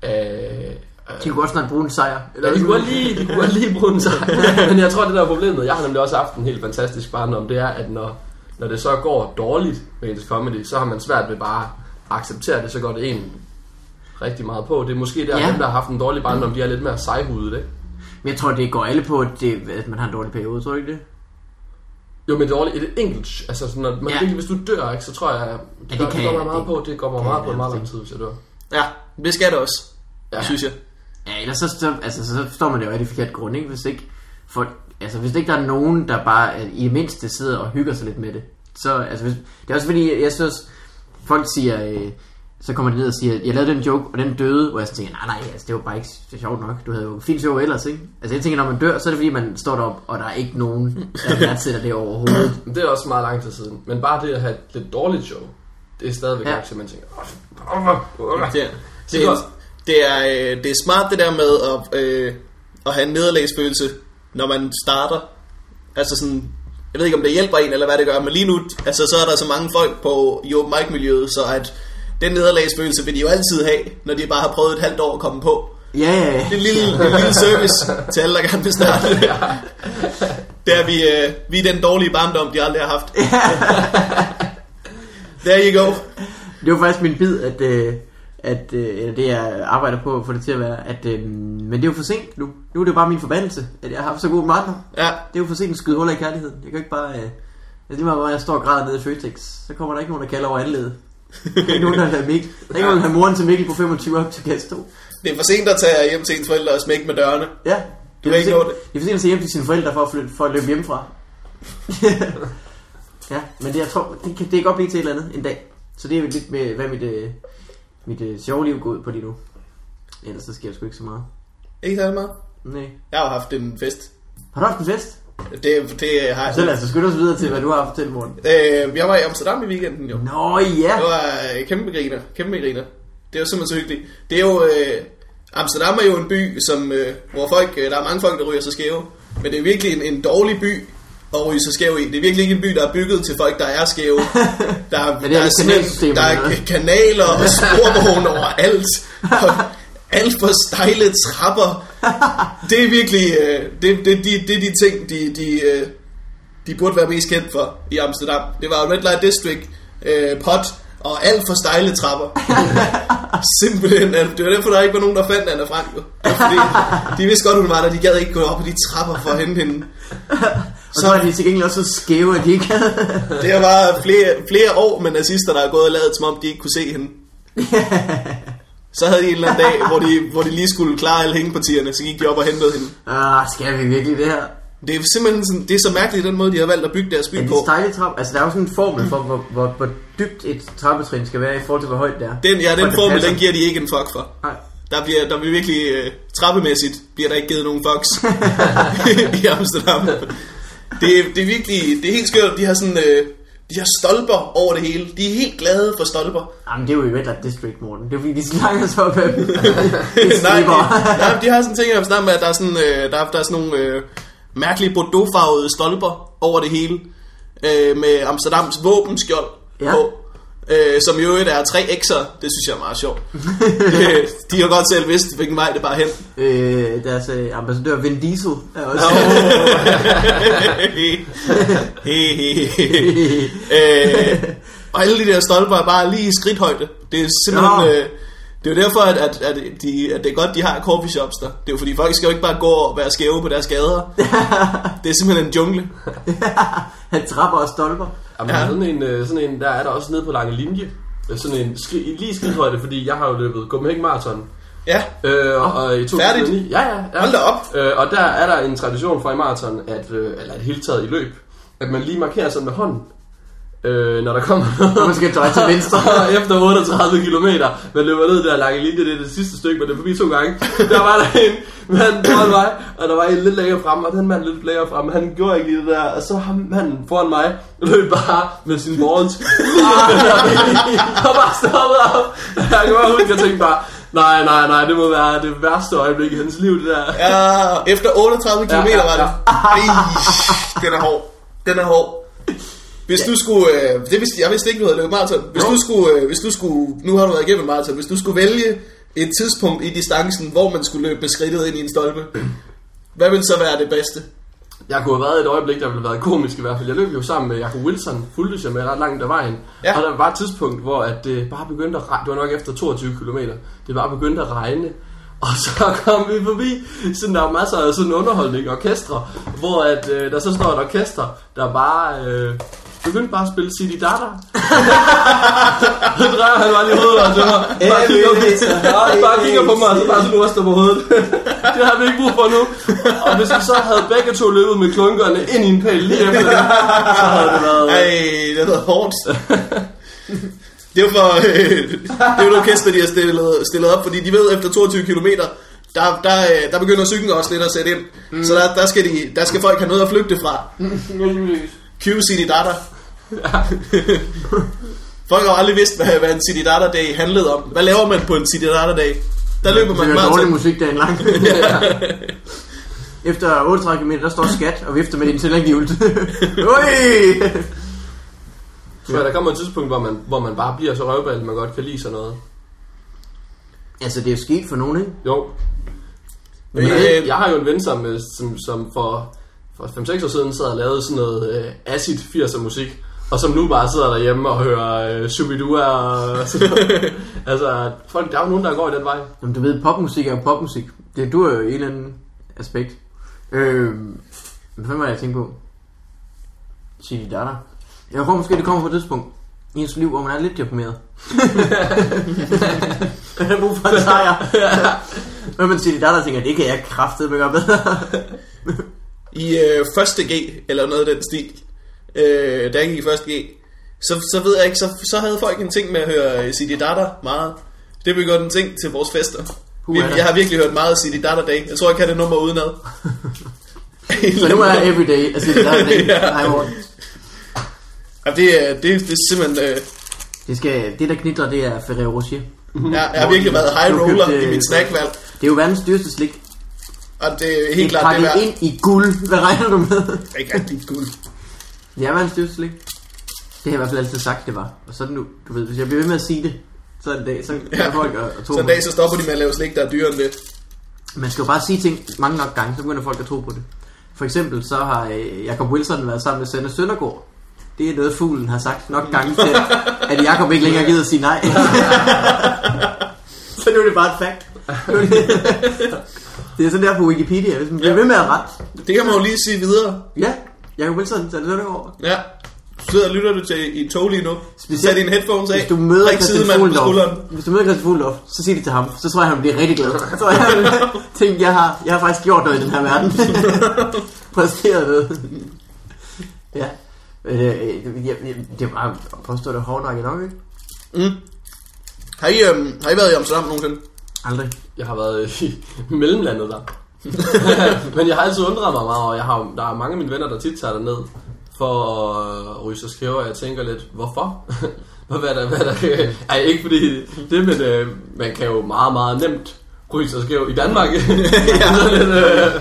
af... De kunne godt snart bruge en sejr. Ja, de kunne godt lige, de kunne godt lige bruge den sig. Men jeg tror, det der er problemet, jeg har nemlig også haft en helt fantastisk barndom, det er, at når, når det så går dårligt med ens comedy, så har man svært ved bare at acceptere det, så går det en rigtig meget på. Det er måske der, Ja. dem, der har haft en dårlig barndom, de er lidt mere sejhudet, ikke? Men jeg tror, det går alle på, at, det, at man har en dårlig periode, tror du ikke det? Jo, men dårligt, et enkelt, altså sådan, når man Ja. virkelig, hvis du dør, ikke, så tror jeg, det, Ja, det det, kan det går mig meget det- på, det går mig meget jeg på en meget lang tid, hvis jeg dør. Ja, det skal det også. Ja. synes jeg. Ja, ellers så, så, altså, så står man jo rigtig forkert grund, ikke? Hvis ikke folk, altså hvis ikke der er nogen, der bare øh, i det mindste sidder og hygger sig lidt med det. Så, altså, hvis, det er også fordi, jeg synes, folk siger, øh, så kommer de ned og siger, jeg lavede den joke, og den døde, hvor jeg så tænker, nej, nej, altså, det var bare ikke så sjovt nok. Du havde jo en fin show ellers, ikke? Altså, jeg tænker, når man dør, så er det fordi, man står derop, og der er ikke nogen, der værdsætter det overhovedet. Men det er også meget lang tid siden. Men bare det at have et lidt dårligt show, det er stadigvæk Ja. til, man tænker, "Åh, åh, åh." Det er, det, er, det, er, øh, det er smart det der med at, øh, at have en nederlagsfølelse, når man starter. Altså sådan, jeg ved ikke om det hjælper en eller hvad det gør, men lige nu, altså så er der så mange folk på i open mic miljøet, så at den nederlagsfølelse vil de jo altid have, når de bare har prøvet et halvt år at komme på. Ja, ja. Det er en lille, en lille service til alle, der gerne vil starte. Det er vi, øh, vi er den dårlige barndom, de aldrig har haft. There you go. Det var faktisk min bid, at, øh, at øh, eller det jeg arbejder på at få det til at være, at, øh, men det er jo for sent nu. Nu er det jo bare min forbandelse, at jeg har haft så god partner. Ja, Det er jo for sent at skyde huller i kærligheden. Jeg kan ikke bare... Øh, det er lige meget, hvor jeg står og græder nede i Føtex. Så kommer der ikke nogen, der kalder over anledet. Der er ikke nogen, der have Mikkel. Der er ikke nogen, der moren til Mikkel på 25 op til gæst 2. det er for sent at tage hjem til ens forældre og smække med dørene. Ja. Du kan ikke nå det. Det er for sent at se hjem til sine forældre for at, flytte, for at løbe hjemmefra. ja, men det, jeg tror, det, kan, det kan godt blive til et eller andet en dag. Så det er lidt med, hvad mit, øh, mit øh, sjove liv går ud på lige nu. Ellers så sker der sgu ikke så meget. Ikke særlig meget. Nej. Jeg har haft en fest. Har du haft en fest? Det, det har jeg. Så lad os skynde os videre til, hvad du har haft til morgen. Øh, jeg var i Amsterdam i weekenden jo. Nå ja! Det var øh, kæmpe griner. Kæmpe griner. Det er jo simpelthen så hyggeligt. Det er jo... Øh, Amsterdam er jo en by, som, øh, hvor folk, øh, der er mange folk, der ryger sig skæve. Men det er virkelig en, en dårlig by at ryge sig skæve i. Det er virkelig ikke en by, der er bygget til folk, der er skæve. Der, er, er der, et simpelthen- der er kanaler og sporvogne overalt. Og alt for stejle trapper. Det er virkelig... Øh, det, det, det, det er de ting, de, de, øh, de burde være mest kendt for i Amsterdam. Det var Red Light District, øh, pot og alt for stejle trapper. Simpelthen. Det var derfor, der ikke var nogen, der fandt Anna Frank. fordi, de vidste godt, hun var der. De gad ikke gå op på de trapper for at hente hende. Og så var de til gengæld også så skæve, at de ikke havde... Det var flere, flere år med nazister, der er gået og lavet, som om de ikke kunne se hende. Så havde de en eller anden dag, hvor de, hvor de lige skulle klare alle hængepartierne, så gik de op og hentede hende. ah, skal vi virkelig det her? Det er simpelthen sådan, det er så mærkeligt, den måde, de har valgt at bygge deres by Er på. det stejle trap? Altså, der er jo sådan en formel for, hvor, hvor, hvor dybt et trappetrin skal være i forhold til, hvor højt det er. Den, ja, den formel, den giver de ikke en fuck for. Nej. Der bliver, der bliver virkelig uh, trappemæssigt, bliver der ikke givet nogen fucks i Amsterdam. Det, er- det er virkelig, det er helt skørt. De har sådan, uh, de har stolper over det hele. De er helt glade for stolper. Jamen, det er jo i Red District, Morten. Det er jo fordi, de slanger sig op af dem. Nej, de, nej, de har sådan ting i Amsterdam, med, at der er sådan, uh, der, er- der er sådan nogle uh, mærkelige bordeauxfarvede stolper over det hele. Uh, med Amsterdams våbenskjold Ja. på. Øh, som i øvrigt er tre X'er. Det synes jeg er meget sjovt. Øh, de har godt selv vidst, hvilken vej det bare hen. øh, deres øh, ambassadør Vin Diesel er også... øh, og alle de der stolper er bare lige i skridthøjde. Det er simpelthen... Øh, Det er jo derfor, at, at, at, de, at det er godt, de har coffee shops der. Det er jo fordi, folk skal jo ikke bare gå og være skæve på deres gader. det er simpelthen en jungle. Han trapper og stolper. Jamen, Ja. sådan, en, øh, sådan en, der er der også nede på lange linje. Øh, Sådan en skri, lige skridhøjde, fordi jeg har jo løbet Copenhagen Marathon. Ja, Øh, og, og i 2009, færdigt? Ja, ja, ja. Hold da op. Øh, og der er der en tradition fra i maraton, at, øh, eller et hele taget i løb, at man lige markerer sig med hånden, øh, når der kommer Og man skal dreje til venstre. efter 38 km, man løber ned der lange linje, det er det sidste stykke, man er forbi to gange. Der var der en mand foran mig, og der var en lidt længere frem, og den mand lidt længere frem, han gjorde ikke lige det der, og så ham manden foran mig løb bare med sin balls. og bare stoppet op. Jeg kan bare huske, jeg tænkte bare, nej, nej, nej, det må være det værste øjeblik i hans liv, det der. ja efter 38 km Ja, ja, var det. Ej, den er hård. Den er hård. Hvis du skulle, øh, det vidste, jeg vidste ikke, du havde løbet maraton. Hvis Jo. du skulle, øh, hvis du skulle, nu har du været igennem maraton, hvis du skulle vælge et tidspunkt i distancen, hvor man skulle løbe beskridtet ind i en stolpe, hvad ville så være det bedste? Jeg kunne have været et øjeblik, der ville have været komisk i hvert fald. Jeg løb jo sammen med Jacob Wilson, fulgte jeg med ret langt af vejen. Ja. Ja. Og der var et tidspunkt, hvor at det bare begyndte at regne. Det var nok efter 22 km. Det bare begyndte at regne. Og så kom vi forbi, sådan der var masser af sådan underholdning orkestre, hvor at, øh, der så står et orkester, der bare øh, begyndte bare at spille City Dada. så drejer han bare lige hovedet og til mig. Bare kigger, på, bare kigger på mig, og så bare sådan ryster på hovedet. det har vi ikke brug for nu. Og hvis vi så havde begge to løbet med klunkerne ind i en pæl lige efter det, så havde det været... Ej, det har været hårdt. Det jo for, øh, det jo et orkester, de har stillet, stillet op, fordi de ved, efter 22 km, der, der, øh, der begynder cyklen også lidt at sætte ind. Mm. Så der, der, skal de, der skal folk have noget at flygte fra. Cue City Data. folk har jo aldrig vidst, hvad, hvad en City Data Day handlede om. Hvad laver man på en City Data Day? Der løber man Det er dårlig musik dagen lang. Efter 38 km, der står skat og vifter med din tillæghjul. Ui! Så der kommer et tidspunkt, hvor man, hvor man bare bliver så røvballet, man godt kan lide sådan noget. Altså, det er jo sket for nogen, ikke? Jo. Men, Men øh, jeg, jeg har jo en ven, som, som, som for, for 5-6 år siden sad og lavede sådan noget øh, acid 80'er musik, og som nu bare sidder derhjemme og hører øh, Shubidua og sådan noget. altså, folk, der er jo nogen, der går i den vej. Jamen, du ved, popmusik er jo popmusik. Det du er jo en eller anden aspekt. Øh, hvad var jeg tænkte på? De der Jeg tror måske, det kommer på et tidspunkt i ens liv, hvor man er lidt deprimeret. Man har brug for en sejr. Men man siger de der, tænker, det kan jeg kraftedeme gøre bedre. i øh, første G, eller noget af den stil, øh, da jeg gik i første G, så, så ved jeg ikke, så, så havde folk en ting med at høre City Data meget. Det blev godt en ting til vores fester. Vi, jeg har virkelig hørt meget City Data Day. Jeg tror, jeg kan det nummer udenad. Så er jeg everyday. Altså, det der er det. Nej, Morten. Ja, det, er, det, det er simpelthen... Øh, Det, skal, det der knitrer, det er Ferrero Rocher. jeg, jeg har virkelig været high roller købte, i mit øh, snackvalg. Det er jo verdens dyreste slik. Og det er Det helt er klart, det er ind i guld. Hvad regner du med? Det ikke rigtig guld. Det er verdens slik. Det har jeg i hvert fald altid sagt, det var. Og så nu, du ved, hvis jeg bliver ved med at sige det, så en dag, så Ja. folk at, at tro Så en dag, så stopper de med at lave slik, der er dyrere end det. Man skal jo bare sige ting mange nok gange, så begynder folk at tro på det. For eksempel så har øh, Jacob Wilson været sammen med Sanne Søndergaard. Det er noget, fuglen har sagt nok gange til, at Jacob ikke længere gider at sige nej. så nu er det bare et fact. Er det- det er sådan der på Wikipedia, hvis man bliver ved med at rette. Det kan man jo lige sige videre. Ja, Jacob Wilson, Sanne Søndergaard. Ja. Du sidder og lytter du til i tog lige nu. Specielt, Sæt dine headphones af. Hvis du møder Christian. Fuglendorf, hvis du møder Christian Fuglendorf, så sig det til ham. Så tror jeg, han bliver rigtig glad. Så tror jeg, han tænker, jeg har, jeg har faktisk gjort noget i den her verden. Præsteret noget. ja. Øh, jeg, jeg, det var at påstå, det er hårdt nok, ikke? Mm. Har I, øhm, har I været i Amsterdam nogensinde? Aldrig. Jeg har været i mellemlandet der. Men jeg har altid undret mig meget, og jeg har, der er mange af mine venner, der tit tager derned for at ryge sig skæve, og jeg tænker lidt, hvorfor? hvad er der, hvad er der? Ej, ikke fordi det, men øh, man kan jo meget, meget nemt ryge sig skæv i Danmark. ja. lidt, øh,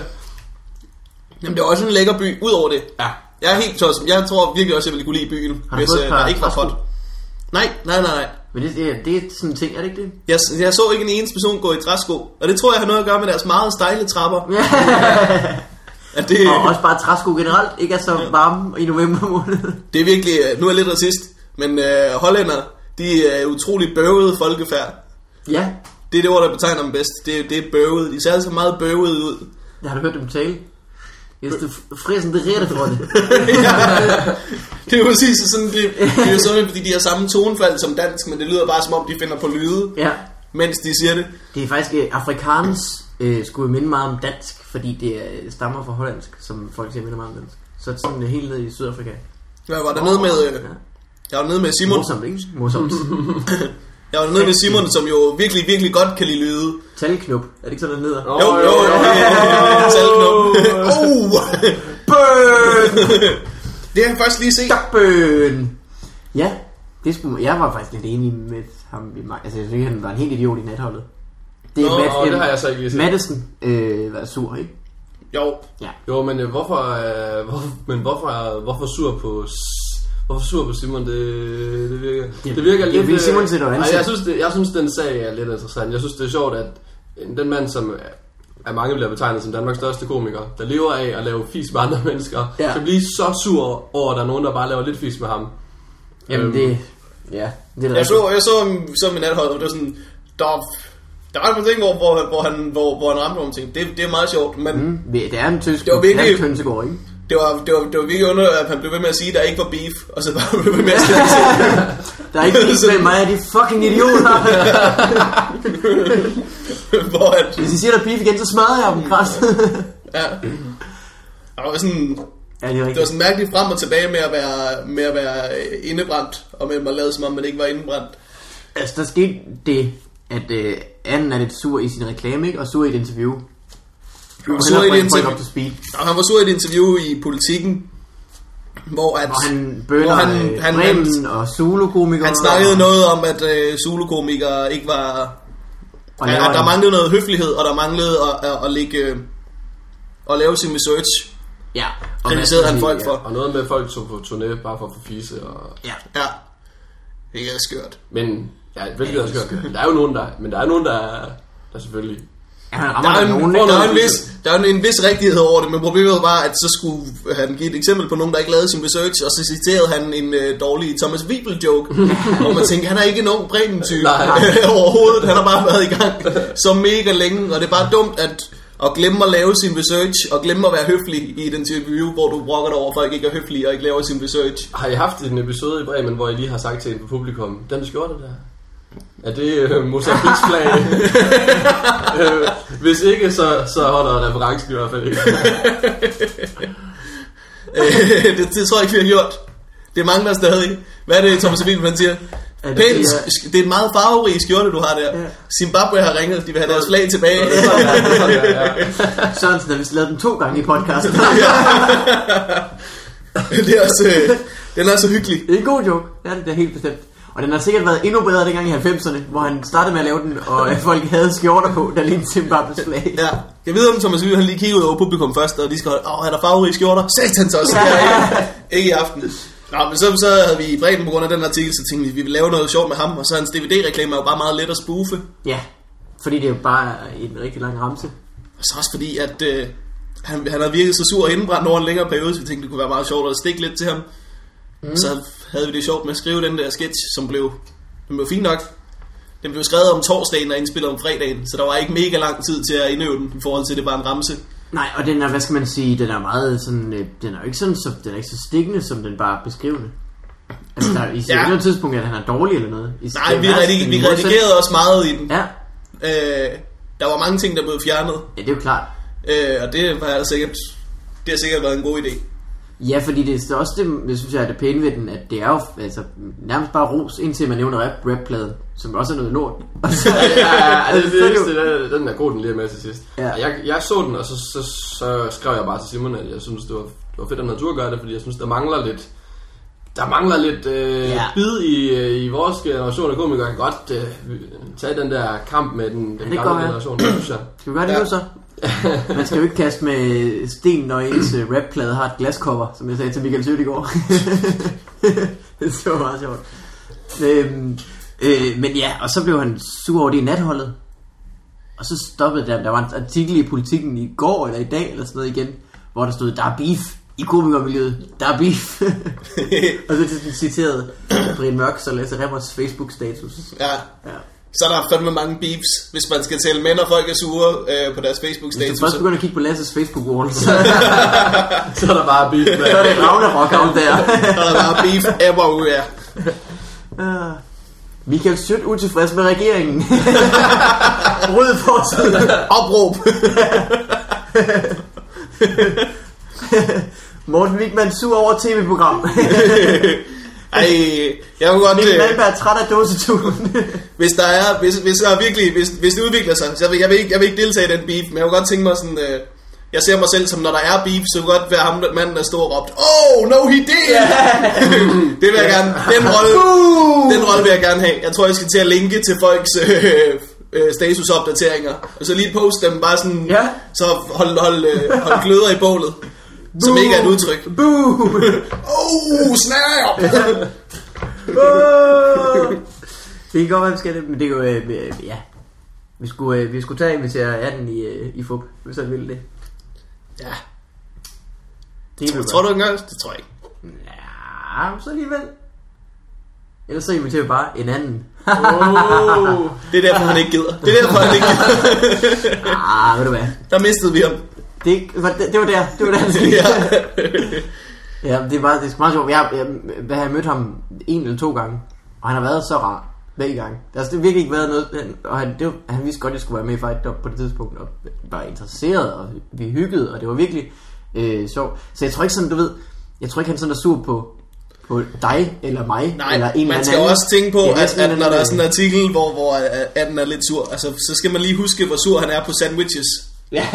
Jamen, det er også en lækker by, ud over det. ja. Jeg er helt tosset. Jeg tror virkelig også, jeg ville kunne lide byen, Har hvis øh, der ikke var godt. Nej, nej, nej, nej. Men det, det, det er sådan en ting, er det ikke det? Jeg, jeg så ikke en eneste person gå i træsko, og det tror jeg har noget at gøre med deres meget stejle trapper. At det, Og også bare træsko generelt ikke er så varme i november måned. det er virkelig, øh, nu er jeg lidt racist, men øh, hollænder, de er utrolig bøvede folkefærd. Ja, Det er det ord, der betegner dem bedst. Det, er- det er bøvet. De ser altså meget bøvet ud. jeg har du hørt dem tale. Jeg synes, det frisen, det rette for det. Det er jo præcis sådan, det, det er jo sådan, fordi de har samme tonefald som dansk, men det lyder bare som om, de finder på lyde, Ja, mens de siger det. det er faktisk, øh, afrikansk øh, skulle minde meget om dansk, fordi det øh, stammer fra hollandsk, som folk siger minder meget om dansk. Så det er sådan øh, helt ned i Sydafrika. Jeg var dernede med, øh, Ja. jeg var nede med Simon. Morsomt, ikke? Morsomt. Jeg var dernede med Simon, som jo virkelig, virkelig godt kan lide lyde. Talknop, er det ikke sådan, den hedder? Jo, jo, jo. Saltknop. Oh! Burn! Det har jeg først lige set. Burn! Ja, det skulle, jeg var faktisk lidt enig med ham. i mig. Altså, jeg synes, han var en helt idiot i natholdet. Det er Nå, Matt, Åh, det har jeg så ikke lige set. Madison øh, var sur, ikke? Jo, Ja. Jo, men øh, hvorfor, øh, hvor, men hvorfor, hvorfor sur på Hvorfor sur på Simon? Det, det virker, Det- det virker det lidt... vil øh, Simon sætte jo ej, ansigt. jeg, synes, det, jeg synes, den sag er lidt interessant. Jeg synes, det er sjovt, at den mand, som af mange bliver betegnet som Danmarks største komiker, der lever af at lave fis med andre mennesker, Ja. kan blive så sur over, at der er nogen, der bare laver lidt fis med ham. Jamen, Øhm. det... Ja, det er jeg så, jeg så, så min nathold, og det var sådan, der, der var nogle ting, hvor, hvor, hvor, han, hvor, hvor han ramte nogle ting. Det, det er meget sjovt, men mm. Det er en tysk Det var virkelig- det er ikke? Det, var, det, var, det var virkelig under, at han blev ved med at sige, at der ikke var beef, og så bare blev ved med at sige, Der er ikke lige med mig, de fucking idioter. hvor at, Hvis I siger, der er beef igen, så smadrer jeg dem græs. ja. Der var sådan, ja, det er det var sådan mærkeligt frem og tilbage med at være, med at være øh, indebrændt, og med at lade som om man ikke var indebrændt. Altså, der skete det, at øh, Anne er lidt sur i sin reklame, ikke? Og sur i et interview. Han var Og sur i et interview, og han var sur i et interview i Politiken, hvor at, Hvor han bønder hvor han, han- øh, han- Bremen og Zulu-komikere. han snakkede noget om, at øh, solokomikere ikke var Og Ja, laver at der manglede noget høflighed, og der manglede at, at, at, ligge, øh, at lave sin research. Ja. Og Kritiserede han folk for. Og noget med, at folk tog på turné bare for at få fise. Og... Ja. Ja, det er skørt. Men, ja, hvilket er skørt. Der er jo nogen, der, men der er nogen, der, er- der selvfølgelig Han Der rammer er, der en, nogen, der, er en vis, der er en vis rigtighed over det, men problemet var at så skulle han give et eksempel på nogen, der ikke lavede sin research, og så citerede han en øh, dårlig Thomas Wiebel joke, og man tænker, han er ikke en ung Bremen-type overhovedet, han har bare været i gang så mega længe, og det er bare dumt at, at glemme at lave sin research, og glemme at være høflig i den interview, hvor du brokker dig over, at folk ikke er høflige og ikke laver sin research. Har I haft en episode i Bremen, hvor I lige har sagt til en på publikum, den skjorte der, er det øh, Mozambiques flag? øh, hvis ikke, så, så holder referencen i hvert fald ikke. Øh, det, det tror jeg ikke, vi har gjort. Det mangler stadig. Hvad er det, Thomas Emil, han siger? Er det- Pænt, det sk- det er en meget farverig skjorte, du har der. Ja. Zimbabwe har ringet, de vil have deres flag tilbage. ja, ja. Sørensen har vist lavet den to gange i podcasten. det er også, øh, den er så hyggelig. det er en god joke. Ja, det er helt bestemt. Og den har sikkert været endnu bedre dengang i 90'erne, hvor han startede med at lave den, og folk havde skjorter på, der lignede Zimbabwe's flag. Ja. Jeg ved, om Thomas Emil, han lige kiggede over publikum først, og de skal holde, åh, er der farverige skjorter? Satans også, er ikke, ikke i aften. Nå, men så, så havde vi i bredden på grund af den artikel, så tænkte vi, vi vil lave noget sjovt med ham, og så hans DVD-reklame er jo bare meget let at spoofe. Ja, fordi det er jo bare en rigtig lang ramse. Og så også fordi, at øh, han, han har virket så sur og indbrændt over en længere periode, så vi tænkte, det kunne være meget sjovt at stikke lidt til ham. Mm. Så havde vi det sjovt med at skrive den der sketch, som blev, den blev fint nok. Den blev skrevet om torsdagen og indspillet om fredagen, så der var ikke mega lang tid til at indøve den, i forhold til, at det var en ramse. Nej, og den er, hvad skal man sige, den er meget sådan, øh, den er jo ikke sådan, så, den er ikke så stikkende, som den bare beskrivende. Altså, der, I Ja. noget tidspunkt, at han er dårlig eller noget. I, Nej, vi, værst, redig, vi redigerede også meget i den. Ja, Øh, der var mange ting, der blev fjernet, ja, det er jo klart. øh, og det har sikkert, det har sikkert været en god idé. Ja, fordi det er også det, jeg synes jeg er det pæne ved den, at det er jo altså, nærmest bare ros, indtil man nævner rap, rap-pladen, som også er noget lort. Og så, ja, ja, ja, altså, det, det, det den er god, den lige med til sidst. Ja. Ja. Jeg, jeg så den, og så, så, så skrev jeg bare til Simon, at jeg synes, det var, det var fedt, at han havde gøre det, fordi jeg synes, der mangler lidt, der mangler lidt øh, Ja. ja. bid i, øh, i vores generation af komikere. Jeg kan godt øh, tage den der kamp med den, den kan gamle godt generation, synes jeg. Skal vi gøre det Ja. nu så? Man skal jo ikke kaste med sten, når ens øh, rapplade har et glascover, som jeg sagde til Michael Sødt i går. det var meget sjovt. Øhm, øh, men ja, og så blev han sur over det i natholdet. Og så stoppede der. Der var en artikel i politikken i går eller i dag eller sådan noget igen, hvor der stod, der er beef i komikermiljøet. Der er beef. og så citerede Brian Mørk, så læser Remmers Facebook-status. Ja, Ja. Så er der fandme mange beefs, hvis man skal tælle mænd, og folk er sure øh, på deres Hvis du først begynder at kigge på Lasses Facebook-wall, så, Så er der bare beef med. så er det Ragnarok out der. Så er der bare beef everywhere. Ah. Michael Sødt utilfreds med regeringen. Rød forside. Opråb. Morten Wigman sur over tv-program. Ej, jeg kunne godt... Mikkel Øh, Malmberg er træt af dåseturen. hvis der er, hvis, hvis der er virkelig, hvis, hvis det udvikler sig, så jeg vil, jeg, vil ikke, jeg vil ikke deltage i den beef, men jeg kunne godt tænke mig sådan, øh, jeg ser mig selv som, når der er beef, så kunne godt være ham, der- manden, der står og råbt, Oh, no he did! det vil jeg gerne, den rolle, den rolle vil jeg gerne have. Jeg tror, jeg skal til at linke til folks øh, øh, statusopdateringer, og så lige poste dem bare sådan, Ja. så hold, hold, øh, hold gløder i bålet, som ikke er et udtryk. Boo! Oh, snap! Åh! det kan godt være, vi skal det, men det er jo, øh, øh, ja. Vi skulle, øh, vi skulle tage og invitere 18 i, øh, i FUB, hvis han ville det. ja, Det er tror du ikke engang? Det tror jeg ikke. Ja, så alligevel. Ellers så inviterer vi bare en anden. Oh. Det er derfor, han ikke gider. Det er derfor, han ikke gider. ah, ved du hvad. Der mistede vi ham. Det, var, det, det var der, det var der. Ja. Ja, det var, det er meget sjovt. Jeg, jeg, jeg har mødt ham en eller to gange, og han har været så rar begge gange. Altså, det har virkelig ikke været noget, og han, det, var- han vidste godt, at jeg skulle være med i Fight Club på det tidspunkt, og var interesseret, og vi hyggede, og det var virkelig øh, sjovt. Så jeg tror ikke sådan, du ved, jeg tror ikke, han sådan er sur på, på dig eller mig, Nej, eller en man skal anden. også tænke på, er at, at når der er sådan en artikel, hvor, hvor øh, Atten er lidt sur, altså, så skal man lige huske, hvor sur han er på sandwiches. Ja,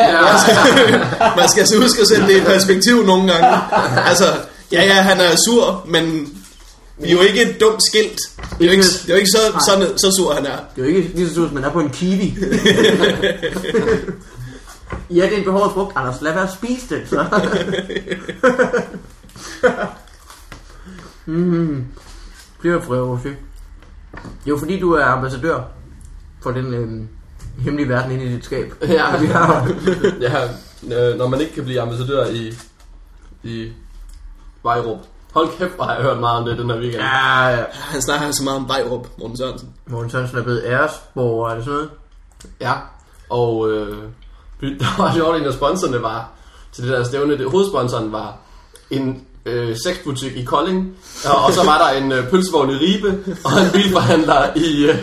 Man skal altså huske at sætte det i perspektiv nogle gange. Altså, ja, ja, han er sur, men vi er jo ikke et dumt skilt. Det er jo ikke, det er jo ikke så, sådan, så sur, han er. det er jo ikke lige så sur, som man er på en kiwi. ja, det er en behåret frugt, Anders. Lad være at spise det, så. mm. Flere frøer, Jo, fordi du er ambassadør for den øhm, hemmelige verden inde i dit skab. Ja. Vi har, ja, øh, når man ikke kan blive ambassadør i, i Vejrup. Hold kæft, hvor har jeg hørt meget om det den her weekend. ja, ja. Han snakker så meget om Vejrup, Morten Sørensen. Morten Sørensen er blevet æresborger, er det sådan noget? Ja, og øh, der var sjovt, en af sponsorerne var til det der stævne. Det, hovedsponsoren var en øh, sexbutik i Kolding, og, og så var der en øh, pølsevogn i Ribe, og en bilforhandler i, øh,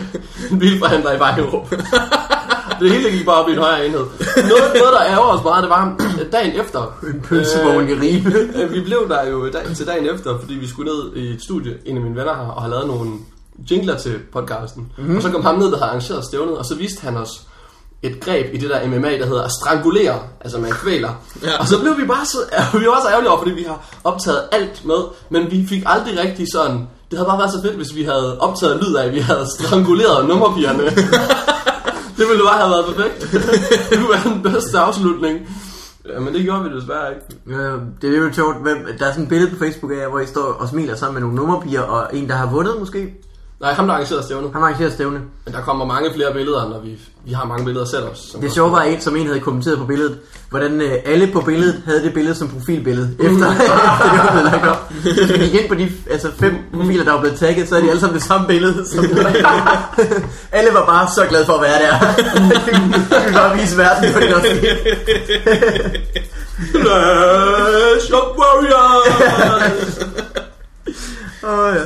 en bilforhandler i Vejlerup. Det hele gik bare op i en højere enhed. Noget, noget der ærger os meget, det var dagen efter. En pølsevogn i Ribe. Øh, vi blev der jo dag, til dagen efter, fordi vi skulle ned i et studie, en af mine venner har, og har lavet nogle jingler til podcasten. Mm-hmm. Og så kom ham ned, der havde arrangeret stævnet, og så viste han os et greb i det der MMA, der hedder at strangulere, altså man kvæler. Ja. Ja. Og så blev vi bare så, vi var så ærgerlige over, fordi vi har optaget alt med, men vi fik aldrig rigtig sådan, det havde bare været så fedt, hvis vi havde optaget lyd af, at vi havde stranguleret nummerpigerne. det ville bare have været perfekt. det kunne være den bedste afslutning. Ja, men det gjorde vi desværre ikke. Øh, det er jo sjovt, der er sådan et billede på Facebook af, hvor I står og smiler sammen med nogle nummerpiger, og en, der har vundet måske. Nej, ham der arrangerede stævnet. Han arrangerer stævne. Men der kommer mange flere billeder, når vi, vi har mange billeder selv også. Det sjove var en, som en havde kommenteret på billedet, hvordan øh, alle på billedet havde det billede som profilbillede, efter, efter det var blevet lagt op. Så hvis vi gik ind på de altså fem profiler, der var blevet tagget, så er de alle sammen det samme billede. Som alle var bare så glade for at være der. De ville bare vise verden, for det også Clash of Warriors! Åh oh, ja.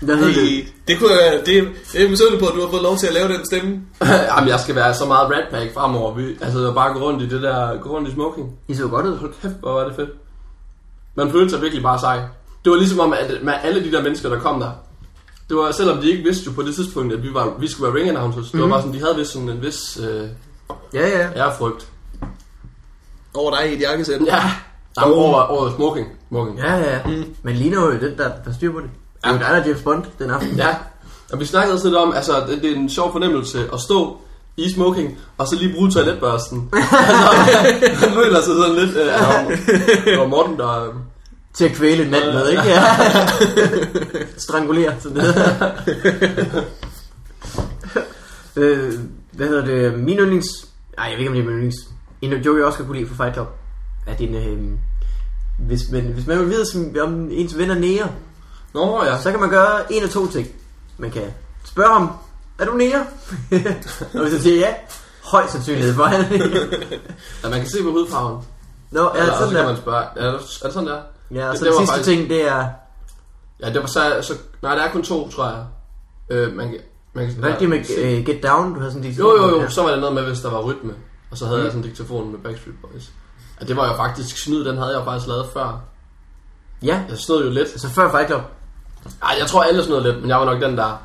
Hvad hedder det? Det, kunne jeg, det, det er misundelig på, at du har fået lov til at lave den stemme. Jamen, jeg skal være så meget Rat Pack fremover. Vi, altså, bare gå rundt i det der, gå rundt i smoking. I så godt ud. Hold kæft, hvor var det fedt. Man følte sig virkelig bare sej. Det var ligesom om, at med alle de der mennesker, der kom der, det var, selvom de ikke vidste jo på det tidspunkt, at vi, var, vi skulle være ring announcers, det var bare sådan, de havde vist sådan en vis øh, Ja, ja. ærefrygt. Over dig i et jakkesæt. Ja, der var over, over smoking. smoking. Ja, ja. Men ligner jo den, der, der styrer på det. Det er jo dig, der er James Bond den aften. Ja, og vi snakkede også lidt om, altså det, det er en sjov fornemmelse at stå i smoking, og så lige bruge toiletbørsten. altså, han føler sig sådan lidt, øh, det var Morten, der... Til at kvæle en mand med, ikke? Ja. Strangulere, sådan det hedder. øh, hvad hedder det? Min yndlings... Ej, jeg ved ikke, om det er min yndlings. En joke, jeg også kan kunne lide fra Fight Club, er din... Øh, hvis, man, hvis man vil vide, som- om ens ven er nære, Nå ja, så kan man gøre en af to ting. Man kan spørge ham, er du nære? og hvis jeg siger ja, højst sandsynlighed for han. Ja, man kan se på hudfarven. Nå, er det så sådan kan der? man spørge, er det, er det sådan der? Ja, og Det- så det den sidste faktisk- ting, det er... Ja, det var så, så nej, der er kun to, tror jeg. Øh, man, kan- man, kan- Hvad er det med uh, Get Down? Du havde sådan en Jo, jo, jo, Ja. så var det noget med, hvis der var rytme. Og så havde Mm. jeg sådan en diktafon med Backstreet Boys. Ja, det var jo faktisk snyd, den havde jeg jo faktisk lavet før. Ja, Jeg snød jo lidt. altså før Fight Club. Ej, jeg tror alle snød lidt, men jeg var nok den der...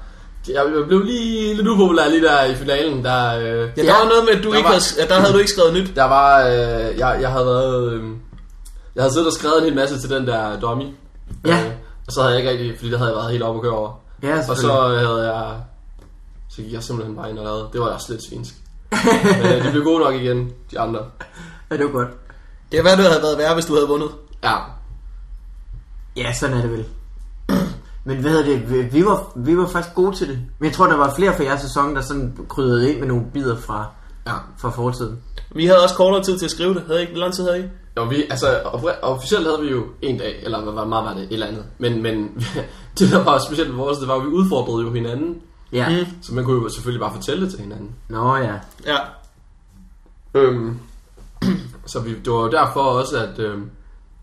Jeg blev lige lidt upopulær lige der i finalen, der... Øh, Ja, der Ja. var noget med, at du ikke var- havde, at der havde du ikke skrevet nyt. Der var... Øh, jeg, jeg havde været... Øh, jeg havde siddet og skrevet en hel masse til den der dummy. Ja. Øh, og så havde jeg ikke rigtig... Fordi det havde jeg været helt oppe at køre over. Ja, Og så havde jeg... Så gik jeg simpelthen bare ind og lavede. Det var også lidt svinsk. Men øh, de blev gode nok igen, de andre. Ja, det var godt. Det er hvad det havde været værre, hvis du havde vundet. Ja, Ja, sådan er det vel. Men hvad hedder det? Vi- var, vi var faktisk gode til det. Men jeg tror, der var flere fra jeres sæson, der sådan krydrede ind med nogle bidder fra, ja. fra fortiden. Vi havde også kortere tid til at skrive det. Havde I ikke? Hvor lang tid havde I? Og vi, altså, officielt havde vi jo en dag, eller hvad, hvad meget var det, et eller andet. Men, men det, der var specielt ved vores, det var, at vi udfordrede jo hinanden. Ja. Mm. Så man kunne jo selvfølgelig bare fortælle det til hinanden. Nå ja. Ja. Øhm, så vi, det var jo derfor også, at øhm,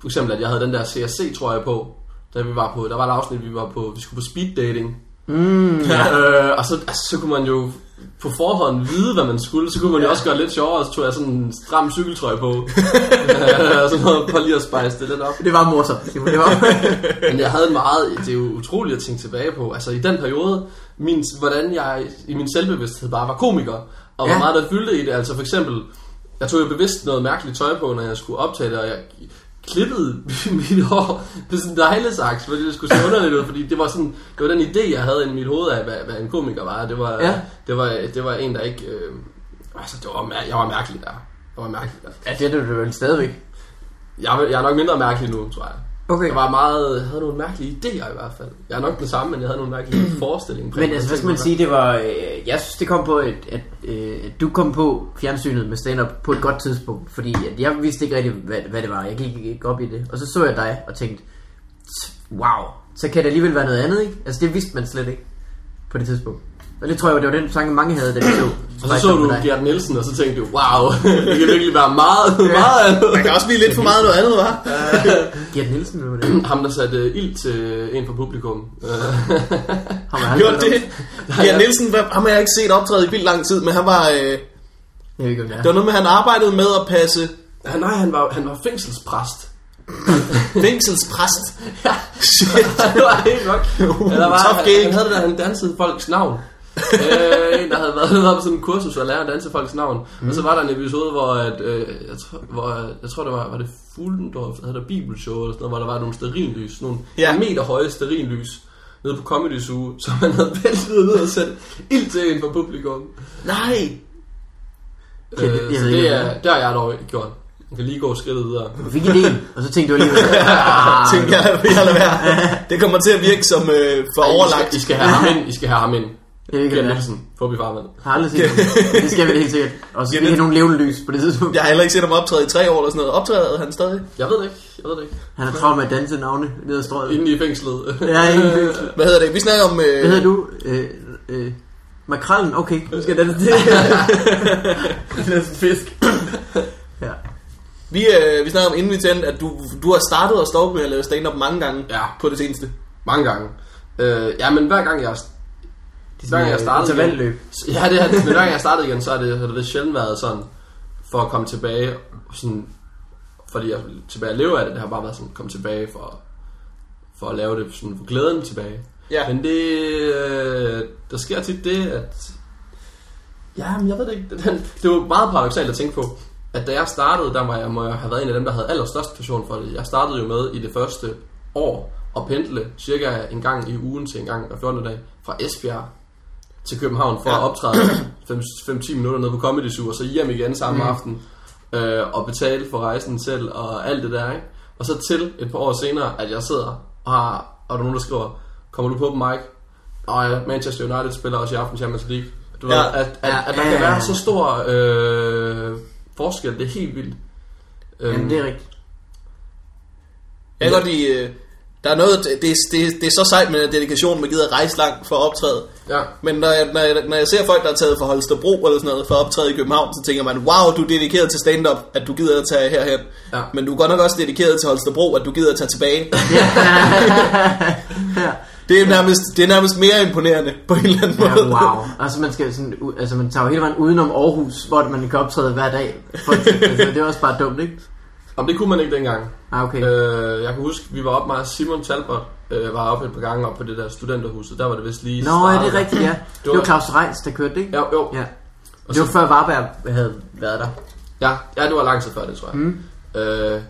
for eksempel, at jeg havde den der CSC, tror jeg på, da vi var på, der var et afsnit, vi var på, vi skulle på speed dating. Mm, ja. Øh, og så, altså, så kunne man jo på forhånd vide, hvad man skulle. Så kunne man jo også gøre lidt sjovere, og så tog jeg sådan en stram cykeltrøje på. Øh, og sådan noget, for lige at spice det lidt op. Det var morsomt. Det var... Men jeg havde meget, det er jo utroligt at tænke tilbage på. Altså i den periode, min, hvordan jeg i min selvbevidsthed bare var komiker, og hvor Ja. meget der fyldte i det. Altså for eksempel, jeg tog jo bevidst noget mærkeligt tøj på, når jeg skulle optage det, og jeg klippede mit hår med sådan en neglesaks, fordi det skulle se underligt ud, fordi det var sådan, det var den idé, jeg havde i mit hoved af, hvad, hvad en komiker var. Det var, Ja. det var, det var en, der ikke, øh, altså det var, jeg var mærkelig der. Jeg var mærkelig der. ja, det er det vel stadigvæk. Jeg, jeg er nok mindre mærkelig nu, tror jeg. Okay. Jeg var meget, havde nogle mærkelige idéer i hvert fald. Jeg er nok den samme, men jeg havde nogle mærkelige forestillinger. Men altså, hvad skal man sige, det var... Øh, jeg synes, det kom på, at, at, øh, at du kom på fjernsynet med stand-up på et godt tidspunkt. Fordi at jeg vidste ikke rigtig, hvad, hvad det var. Jeg gik ikke op i det. Og så så jeg dig og tænkte, wow, så kan det alligevel være noget andet, ikke? Altså, det vidste man slet ikke på det tidspunkt. Og det tror jeg, det var den tanke, mange havde, da de så. Og så så du Gert Nielsen, og så tænkte du, wow, det kan virkelig være meget, meget andet. Man kan også blive lidt for meget noget andet, var. Gert Nielsen, hvad var det? Ham, der satte uh, ild til en fra publikum. Uh, Ham har Gjorde det? Ja, Nielsen, hvad- ham har jeg ikke set optræde i vildt lang tid, men han var... Øh, Jeg ved ikke, om det det var noget med, han arbejdede med at passe han, nej, han var, han var fængselspræst. fængselspræst. Ja, det var helt nok. Ja, der var, han, han havde det der, han dansede folks navn. Øh, en, der havde været, været på sådan en kursus og lære at danse folks navn. Mm. Og så var der en episode, hvor, at, øh, jeg, tror, hvor jeg tror, det var, var det Fuglendorf, der havde der bibelshow eller sådan noget, hvor der var nogle sterinlys, nogle Ja. meter høje sterinlys nede på Comedy Zoo, som man havde væltet ned og sat ild til en fra publikum. Nej. Øh, jeg så ved ikke, det er, der har jeg dog ikke gjort. Man kan lige gå skridtet videre. Du fik idéen, og så tænkte du alligevel, ah, Tænkte jeg, jeg lader være. Det kommer til at virke som øh, for Ej, I overlagt. skal, I skal have ham ind. I skal have ham ind. Det er. Nielsen, Fobi Farmand. Har aldrig set det. Det skal vi helt sikkert. Og så skal nogle levende lys på det tidspunkt. Jeg har heller ikke set ham optræde i tre år eller sådan noget. Optræder han stadig? Jeg ved det ikke. Jeg ved det ikke. Han har travlt med at danse navne ned ad strøget. Inde i fængslet. Ja, ingen fængsel. Hvad hedder det? Vi snakker om... Øh, Hvad hedder du? Øh, øh, makrallen? Okay, nu skal jeg danse det. det er sådan fisk. ja. Vi, øh, vi snakker om inden vi tændte, at du, du har startet og stoppet med at lave stand-up mange gange Ja. på det seneste. Mange gange. Øh, ja, men hver gang jeg... Hver gang jeg startede igen, Intervalløb. Ja, det er det. Men hver gang jeg startede igen, så har det, har det lidt sjældent været sådan, for at komme tilbage, sådan, fordi jeg tilbage at leve af det, det har bare været sådan, komme tilbage for, for at lave det, sådan, for glæden tilbage. Ja. Men det, øh, der sker tit det, at, ja, men jeg ved det ikke, den, det var meget paradoxalt at tænke på, at da jeg startede, der må jeg, må jeg have været en af dem, der havde allerstørst passion for det. Jeg startede jo med i det første år at pendle cirka en gang i ugen til en gang hver 14. dag fra Esbjerg til København for Ja. ja. at optræde 5-10 minutter nede på Comedy Zoo, og så hjem igen samme mm. aften øh, og betale for rejsen selv og alt det der, ikke? Og så til et par år senere, at jeg sidder og har, og der er nogen, der skriver, kommer du på på Mike? Og ja, Manchester United spiller også i aften Champions League. Du ved, Ja. at, at, at, der kan være så stor øh, forskel, det er helt vildt. Øhm, Jamen, det er rigtigt. Jeg kan godt lide... Øh, der er noget, det, det, det er så sejt med dedikation, man gider at rejse langt for at optræde. Ja. Men når jeg, når, jeg, når jeg ser folk, der er taget fra Holstebro eller sådan noget, for at optræde i København, så tænker man, wow, du er dedikeret til stand-up, at du gider at tage herhen. Ja. Men du er godt nok også dedikeret til Holstebro, at du gider at tage tilbage. ja. Det er, nærmest, det er nærmest mere imponerende på en eller anden måde. Ja, wow. Altså man, skal sådan, altså man tager jo hele vejen udenom Aarhus, hvor man kan optræde hver dag. For, altså, det er også bare dumt, ikke? Om det kunne man ikke dengang. Ah, okay. Øh, jeg kan huske, vi var op med Simon Talbot, øh, var oppe et par gange op på det der studenterhuset. Der var det vist lige Nå, ja, det er rigtigt, ja. Det var Claus Reins, der kørte, det, ikke? Jo, jo. Ja. Og Det var før Varberg havde været der. Ja, ja, det var lang tid før det, tror jeg. Mm. Øh,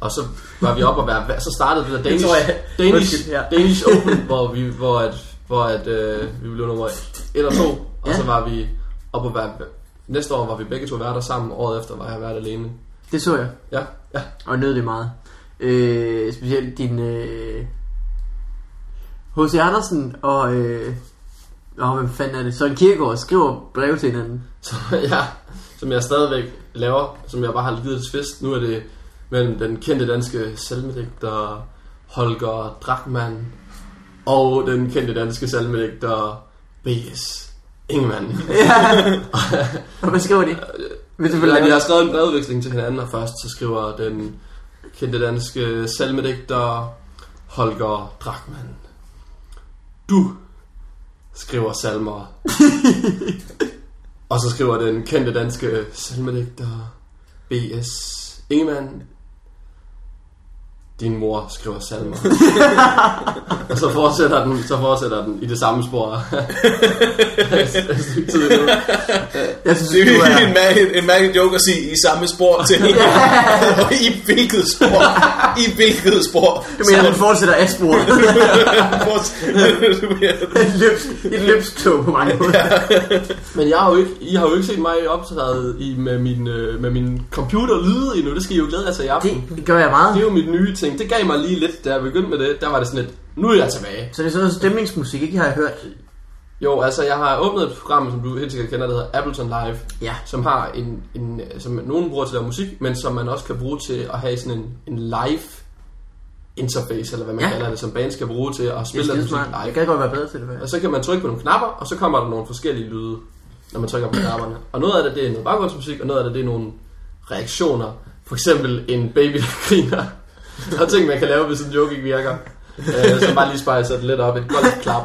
og så var vi op og være, så startede det der Danish, tror jeg. Danish, Undskyld, ja. Danish Open, hvor vi, hvor at, hvor at, øh, vi blev nummer 1 og 2, og Ja. så var vi op og være, næste år var vi begge to værter sammen, året efter var jeg været alene. Det så jeg, Ja, ja. og nød det meget. Øh, specielt din... Øh, H.C. Andersen og... Øh, Åh, hvem fanden er det? Søren Kierkegaard skriver breve til hinanden. Så, ja, som jeg stadigvæk laver, som jeg bare har givet til fest. Nu er det mellem den kendte danske salmedigter Holger Drachmann og den kendte danske salmedigter B.S. Ingemann. Og hvad skriver de? Vil du Ja, de har skrevet en brevveksling til hinanden, og først så skriver den kendte danske salmedigter Holger Drachmann. Du skriver salmer. og så skriver den kendte danske salmedigter B.S. Ingemann. Din mor skriver salmer. og så fortsætter den, så fortsætter den i det samme spor. Jeg synes, Det er er... en, mærkelig, en mærkelig joke at sige i samme spor til i hvilket spor? I hvilket spor? Du mener, den fortsætter af sporet. et, løbs, et løbstog på mange måder. Men jeg har jo ikke, I har jo ikke set mig optræde i, med, min, øh, med min computer lyde endnu. Det skal I jo glæde jer til i aften. Det gør jeg Det meget. er jo mit nye ting. Det gav mig lige lidt, da jeg begyndte med det. Der var det sådan lidt, nu er jeg tilbage. Så det er sådan noget stemningsmusik, ikke? Har jeg hørt. Jo, altså jeg har åbnet et program, som du helt sikkert kender, der hedder Ableton Live. Ja. Som har en, en som nogen bruger til at lave musik, men som man også kan bruge til at have sådan en, en live interface, eller hvad man Ja. kalder det, som band skal bruge til at Det spille den musik live. kan godt være bedre til det. Og faktisk. så kan man trykke på nogle knapper, og så kommer der nogle forskellige lyde, når man trykker på knapperne. Og noget af det, det er noget baggrundsmusik, og noget af det, det er nogle reaktioner. For eksempel en baby, der griner. Der er ting, man kan lave, hvis en joke ikke virker. Øh, så bare lige spejser det lidt op. Et golfklap.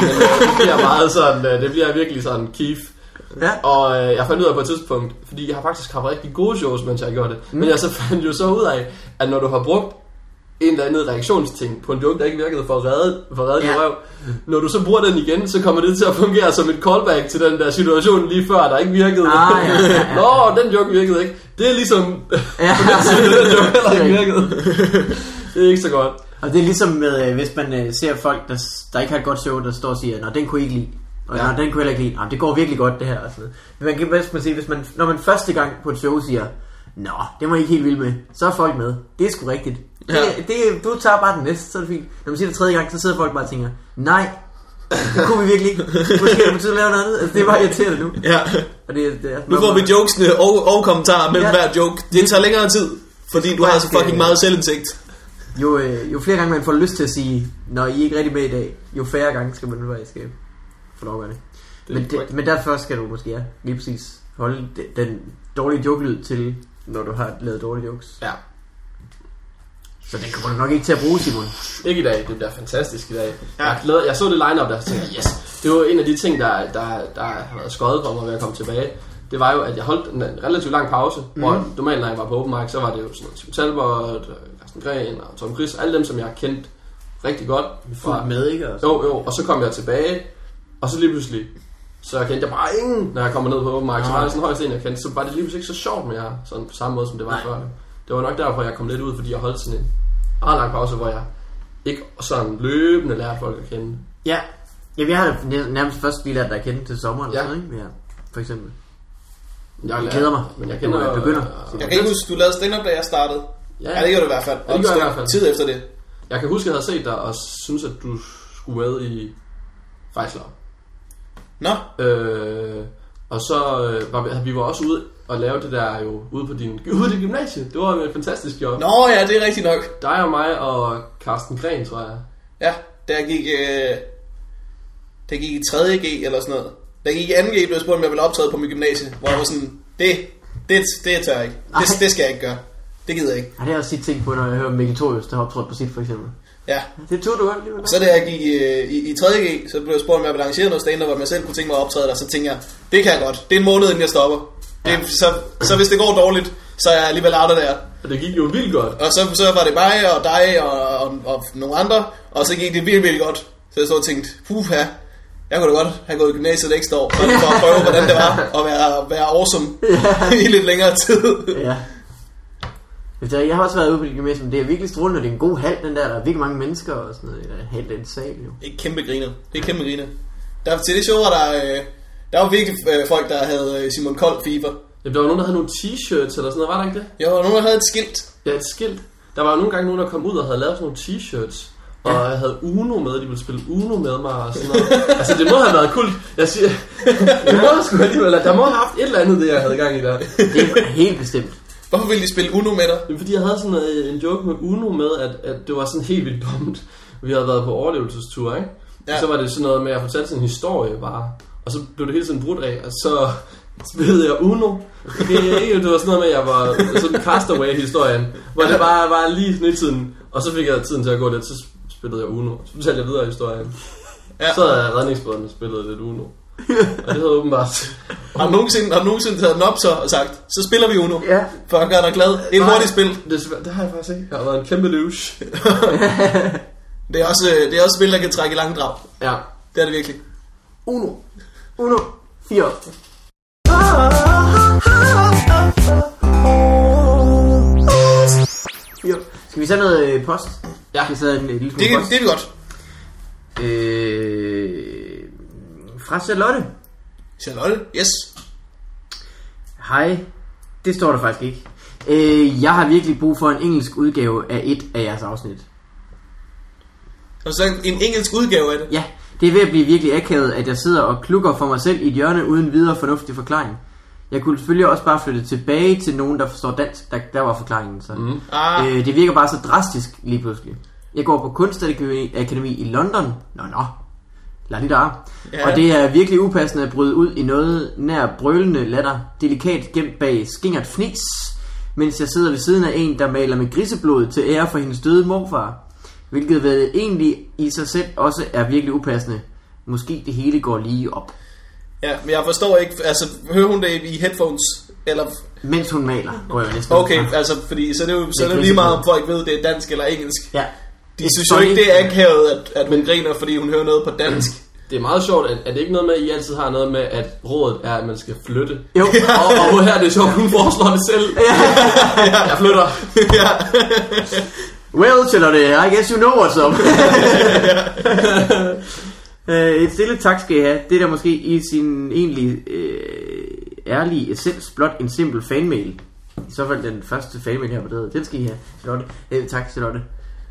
Men øh, det bliver meget sådan, øh, det bliver virkelig sådan Keith. Ja. Og øh, jeg fandt ud af på et tidspunkt, fordi jeg har faktisk haft rigtig gode shows, mens jeg har gjort det. Mm. Men jeg så fandt jo så ud af, at når du har brugt en eller anden reaktionsting på en joke, der ikke virkede for at redde, for at redde Ja. ja. røv. Når du så bruger den igen, så kommer det til at fungere som et callback til den der situation lige før, der ikke virkede. Ah, ja, ja, ja. Nå, den joke virkede ikke. Det er ligesom, Ja. den joke heller ikke virkede. Det er ikke så godt. Og det er ligesom med, øh, hvis man øh, ser folk, der, der ikke har et godt show, der står og siger, Nå, den kunne I ikke lide. Og ja. Den kunne jeg ikke lide. Nå, det går virkelig godt, det her. Og sådan man kan bedst man sige, hvis man, når man første gang på et show siger, Nå, det var I ikke helt vild med, så er folk med. Det er sgu rigtigt. Det, Ja. det, du tager bare den næste, så er det fint. Når man siger det tredje gang, så sidder folk bare og tænker, nej, det kunne vi virkelig ikke. Måske er det på tide at lave noget andet. Altså, det er bare irriterende nu. Ja. Og det, det er, Nu får vi jokesene og, og kommentarer mellem Ja. hver joke. Det tager længere tid, fordi du har så fucking meget selvindsigt. Jo, øh, jo flere gange man får lyst til at sige, når I er ikke rigtig med i dag, jo færre gange skal man faktisk øh, få lov at gøre det. Men, det, men derfor skal du måske, ja, lige præcis holde de- den dårlige joke-lyd til, når du har lavet dårlige jokes. Ja. Så den kommer du nok ikke til at bruge, Simon. Ikke i dag, det bliver fantastisk i dag. Ja. Jeg, glæder, jeg så det line-up der, og tænkte jeg, yes, det var en af de ting, der, der, der har været skøjet på mig ved at komme tilbage. Det var jo, at jeg holdt en relativt lang pause, mm. hvor normalt, når jeg var på open mic, så var det jo sådan noget Tim Talbot, Carsten Gren og Tom Chris, alle dem, som jeg har kendt rigtig godt. Fuldt med, ikke? Og så. Jo, jo, og så kom jeg tilbage, og så lige pludselig, så kendte jeg bare ingen, når jeg kommer ned på open mic, så var det sådan højst en, jeg kendte, så var det lige pludselig ikke så sjovt mere, sådan på samme måde, som det var Nej. før. Det var nok derfor, jeg kom lidt ud, fordi jeg holdt sådan en meget lang pause, hvor jeg ikke sådan løbende lærte folk at kende. Ja. Ja, vi har da nær- nærmest først lige lært dig at kende til sommer, eller Ja. sådan, ikke? Ja, for eksempel. Jeg, glæder mig. Men jeg Du, kender øh, begynder. Jeg kan ikke huske, du lavede stand-up, da jeg startede. Ja, Ja, det gjorde du i hvert fald. Ja, det gjorde jeg i hvert fald. Tid efter det. Jeg kan huske, at jeg havde set dig og synes, at du skulle med i Fejsler. Nå, Øh, og så øh, var vi, vi var også ude og lave det der jo ude på din, ude på din gymnasie. Det var et fantastisk job. Nå ja, det er rigtigt nok. Dig og mig og Carsten Gren, tror jeg. Ja, der gik... Øh, jeg gik i 3.G eller sådan noget. Jeg gik i 2.G, blev spurgt, om jeg ville optræde på mit gymnasie. Hvor jeg var sådan, det, det, det tør jeg ikke. Det, det skal jeg ikke gøre. Det gider jeg ikke. Ja, det har jeg også tit tænkt på, når jeg hører Mikkel Torius, der har optrådt på sit for eksempel. Ja. Det tog du alligevel. Så da jeg gik i, øh, i, i 3.G, så blev jeg spurgt, om jeg ville arrangere noget stand hvor jeg selv kunne tænke mig at optræde der. Så tænkte jeg, det kan jeg godt. Det er en måned, inden jeg stopper. Det, så, så hvis det går dårligt, så er jeg alligevel out der. Og det gik jo vildt godt. Og så, så var det mig og dig og, og, og nogle andre, og så gik det virkelig, virkelig godt. Så jeg så og tænkte, puha, jeg kunne da godt have gået i gymnasiet et ekstra år, for at prøve, hvordan det var at være, være awesome i lidt længere tid. Ja. Jeg jeg har også været ude på det gymnasium. Det er virkelig strålende, og det er en god hal, den der. Der er virkelig mange mennesker og sådan noget. Der er helt den sal, jo. Det er kæmpe griner. Det er kæmpe griner. Der, til det show var der, øh, der var virkelig øh, folk, der havde øh, Simon Kold fever. Jamen, der var nogen, der havde nogle t-shirts eller sådan noget, var der ikke det? Jo, og nogen, der havde et skilt. Ja, et skilt. Der var jo nogle gange nogen, der kom ud og havde lavet sådan nogle t-shirts. Og jeg havde Uno med, de ville spille Uno med mig og sådan noget. altså, det må have været kult. Jeg siger, det må sgu alligevel, der må have haft et eller andet, det jeg havde gang i der. Det er helt bestemt. Hvorfor ville de spille Uno med dig? Det er fordi, jeg havde sådan øh, en joke med Uno med, at, at det var sådan helt vildt dumt. Vi havde været på overlevelsestur, ikke? Ja. Og så var det sådan noget med, at jeg fortalte sådan en historie bare. Og så blev det hele tiden brudt af, og så spillede jeg Uno. Det, ikke, det var sådan noget med, at jeg var sådan en castaway-historien, hvor det bare var lige sådan i tiden. Og så fik jeg tiden til at gå lidt, så spillede jeg Uno. Så fortalte jeg videre historien. Ja. Så havde redningsbåden spillet lidt Uno. Og det havde åbenbart... Har du nogensinde, har du nogensinde taget den op så og sagt, så spiller vi Uno, Ja. for at gøre dig glad. Det er et hurtigt spil. Det, det har jeg faktisk ikke. Jeg har været en kæmpe douche. Det er også, øh, det er også et spil, der kan trække i langdrag. Ja. Det er det virkelig. Uno. Uno. Fire. Fire. Skal vi tage noget øh, post? Ja. Skal vi tage en øh, lille Det, smule kan- post? det er vi godt. Øh, fra Charlotte. Charlotte, yes. Hej. Det står der faktisk ikke. Øh, jeg har virkelig brug for en engelsk udgave af et af jeres afsnit. Og så en engelsk udgave af det. Ja, det er ved at blive virkelig akavet, at jeg sidder og klukker for mig selv i et hjørne uden videre fornuftig forklaring. Jeg kunne selvfølgelig også bare flytte tilbage til nogen, der forstår dansk. Der, der var forklaringen så. Mm. Ah, Øh, det virker bare så drastisk lige pludselig. Jeg går på Kunstakademi Akademi i London. Nå, nå. Der. Ja. Og det er virkelig upassende at bryde ud i noget nær brølende latter, delikat gemt bag skingert fnis, mens jeg sidder ved siden af en, der maler med griseblod til ære for hendes døde morfar. Hvilket vel egentlig i sig selv også er virkelig upassende. Måske det hele går lige op. ja, men jeg forstår ikke, altså, hører hun det i headphones? Eller, Mens hun maler, går jeg næsten okay, fra. altså, fordi så er det jo, så er det griseblod. lige meget, om folk ved, det er dansk eller engelsk. Ja. De synes jo ikke, det er akavet, at, at hun griner, fordi hun hører noget på dansk. Det er meget sjovt, at, at det ikke noget med, at I altid har noget med, at rådet er, at man skal flytte. Jo. og, og her er det sjovt, hun foreslår det selv. Jeg flytter. Well, Charlotte, I guess you know what's up. Øh, et stille tak skal I have. Det er der måske i sin egentlig øh, ærlige essens blot en simpel fanmail. I så fald den første fanmail, jeg har bedrevet. Den skal I have, Charlotte. Øh, tak, Charlotte.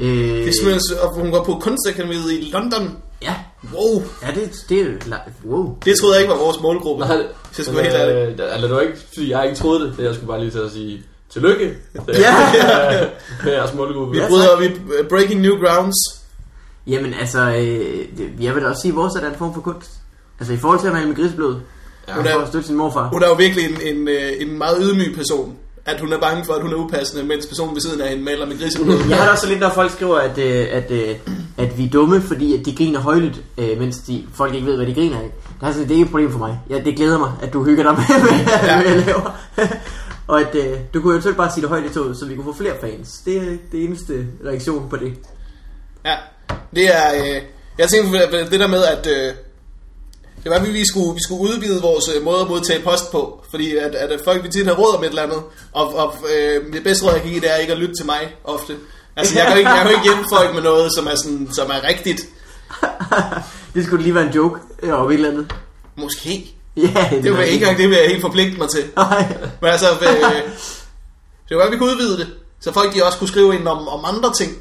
Øh, Det er simpelthen, så- og hun går på kunstakademiet i London. ja, Wow, ja det, det er Wow. det troede jeg ikke var vores målgruppe. Nej, jeg skal være helt ærlig. øh, Eller det var ikke, fordi jeg ikke troede det. Det jeg skulle bare lige til at sige tillykke. Det Ja. er med jeres målgruppe. Vi Ja, bryder, vi uh, breaking new grounds. Jamen altså, øh, det- jeg vil da også sige, at vores er der en form for kunst. Altså i forhold til at male med griseblod. Ja, Hun for er- at støtte sin morfar. Hun er jo virkelig en, en, øh, en meget ydmyg person. At hun er bange for, at hun er upassende, mens personen ved siden af hende maler med griseblod. Jeg har da også lidt, når folk skriver, at, øh, at, øh, at vi er dumme, fordi at de griner højlydt, øh, mens de, folk ikke ved, hvad de griner af. Der er sådan, det er ikke et problem for mig. Ja, det glæder mig, at du hygger dig med, med, ja. hvad jeg laver. Og at øh, du kunne selv bare sige det højt i toget, så vi kunne få flere fans. Det er det eneste reaktion på det. Ja, det er... Øh, jeg tænkte på det der med, at... Øh, det var, at vi, vi, skulle, vi skulle udvide vores øh, måde at modtage post på. Fordi at, at folk vi tit har råd om et eller andet. Og, og øh, det bedste råd, jeg kan give, det er ikke at lytte til mig ofte. Altså, jeg kan ikke, jeg kan ikke hjælpe folk med noget, som er, sådan, som er rigtigt. Det skulle lige være en joke øh, over et eller andet. Måske. Ja, Det vil jeg ikke engang, det vil jeg helt forpligte mig til. Nej. Men altså, øh, det var, at vi kunne udvide det. Så folk de også kunne skrive ind om, om andre ting.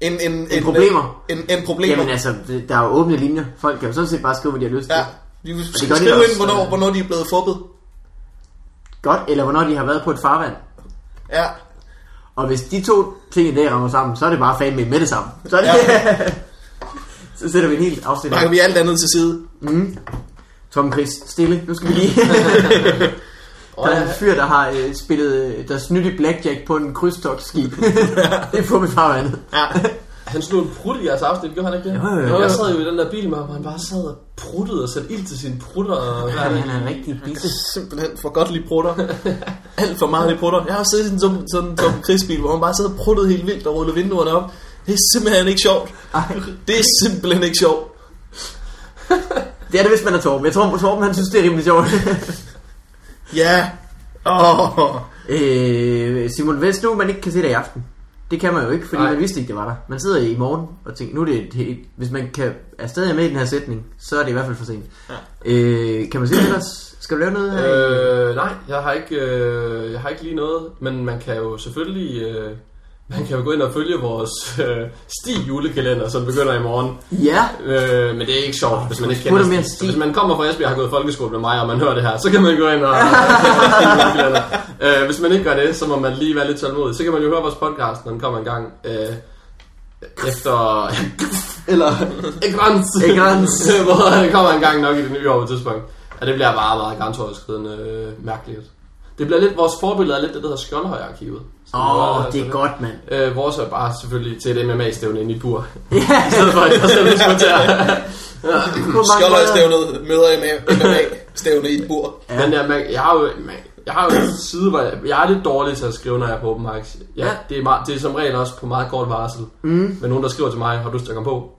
En. En, en, en, problemer. En, en problemer. Jamen altså, der er jo åbne linjer. Folk kan jo sådan set bare skrive, hvad de har lyst til. Ja, de de skrive også, ind, hvornår, øh. hvornår de er blevet fubbet. Godt, eller hvornår de har været på et farvand. Ja, Og hvis de to ting i dag rammer sammen, så er det bare fandme med det samme. Så er det, Så sætter vi en helt afsnit. Bakker vi alt andet til side. Mm. Tom Chris, stille. Nu skal vi lige... Og Der er jeg, en fyr, der har øh, spillet øh, der snydt i blackjack på en krydstogsskib. det er på mit farvandet. Ja. han slog en prut i jeres afsnit, gjorde han ikke det? Jo, jo, jo. Jeg sad jo i den der bil med ham, og han bare sad og pruttede og satte ild til sine prutter. Og er Han, det? han er en rigtig bisse. Simpelthen for godt lige prutter. Alt for meget lige prutter. Jeg har siddet i sådan, sådan, sådan en krigsbil, hvor man bare sidder og pruttet helt vildt og rullet vinduerne op. Det er simpelthen ikke sjovt. Det er simpelthen ikke sjovt. Det er det, hvis man er Torben. Jeg tror, Torben han synes, det er rimelig sjovt. Ja. Åh. Oh. øh, Simon, hvis nu man ikke kan se det i aften, det kan man jo ikke, fordi Nej. man vidste ikke, det var der. Man sidder i morgen og tænker, nu er det, et, helt- hvis man kan, er stadig med i den her sætning, så er det i hvert fald for sent. Ja. Øh, kan man se det ellers? Skal du lave noget her? Øh, nej, jeg har, ikke, øh, jeg har ikke lige noget, men man kan jo selvfølgelig... Øh, man kan jo gå ind og følge vores øh, Stig julekalender, som begynder i morgen. Ja, Øh, men det er ikke sjovt, hvis man ikke kender Stig. Stig. Hvis man kommer fra Esbjerg og har gået folkeskole med mig, og man hører det her, så kan man gå ind og og julekalender. øh, Hvis man ikke gør det, så må man lige være lidt tålmodig. Så kan man jo høre vores podcast, når den kommer en gang. Øh, efter... Eller... Egrans. Egrans. Hvor det kommer en gang nok i det nye år på et tidspunkt. Ja, det bliver bare meget grænseoverskridende øh, mærkeligt. Det bliver lidt, vores forbillede er lidt det, der hedder Skjoldhøj-arkivet. Åh, oh, det er godt, mand. Øh, vores er bare selvfølgelig til et MMA-stævne inde i bur. I stedet for at selv diskutere. Skjoldhøjstævnet møder MMA-stævne i et bur. Ja. Men ja, man, jeg har jo, man, jeg har jo en side, hvor jeg, jeg er lidt dårlig til at skrive, når jeg er på open mics. Ja, Ja. det, er meget, det er som regel også på meget kort varsel. Mm. Men nogen, der skriver til mig, har du lyst til at komme på?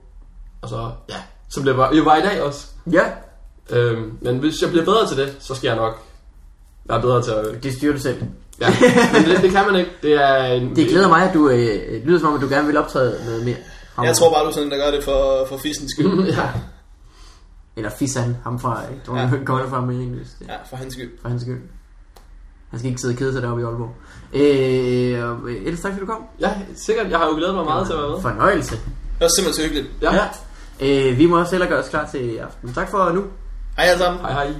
Og så, ja, som det var, jo var i dag også. Ja, Øhm, men hvis jeg bliver bedre til det, så skal jeg nok være bedre til at... det styrer du selv. Ja, men det, det kan man ikke. Det er en... Det glæder mig, at du øh, lyder som om, at du gerne vil optræde noget mere. fremover. Jeg tror bare, du er sådan, der gør det for, for fissens skyld. ja. Eller Fisan, ham fra øh, Ja. ja. godt fra med engelsk. Ja. Ja, for hans skyld. For hans skyld. Han skal ikke sidde og kede sig deroppe i Aalborg. Øh, øh, ellers tak, fordi du kom. ja, sikkert. Jeg har jo glædet mig meget til at være med. Fornøjelse. Det var simpelthen så hyggeligt. Ja. Øh, vi må også hellere gøre os klar til aften. Tak for nu. Hej alle sammen. Hej hej.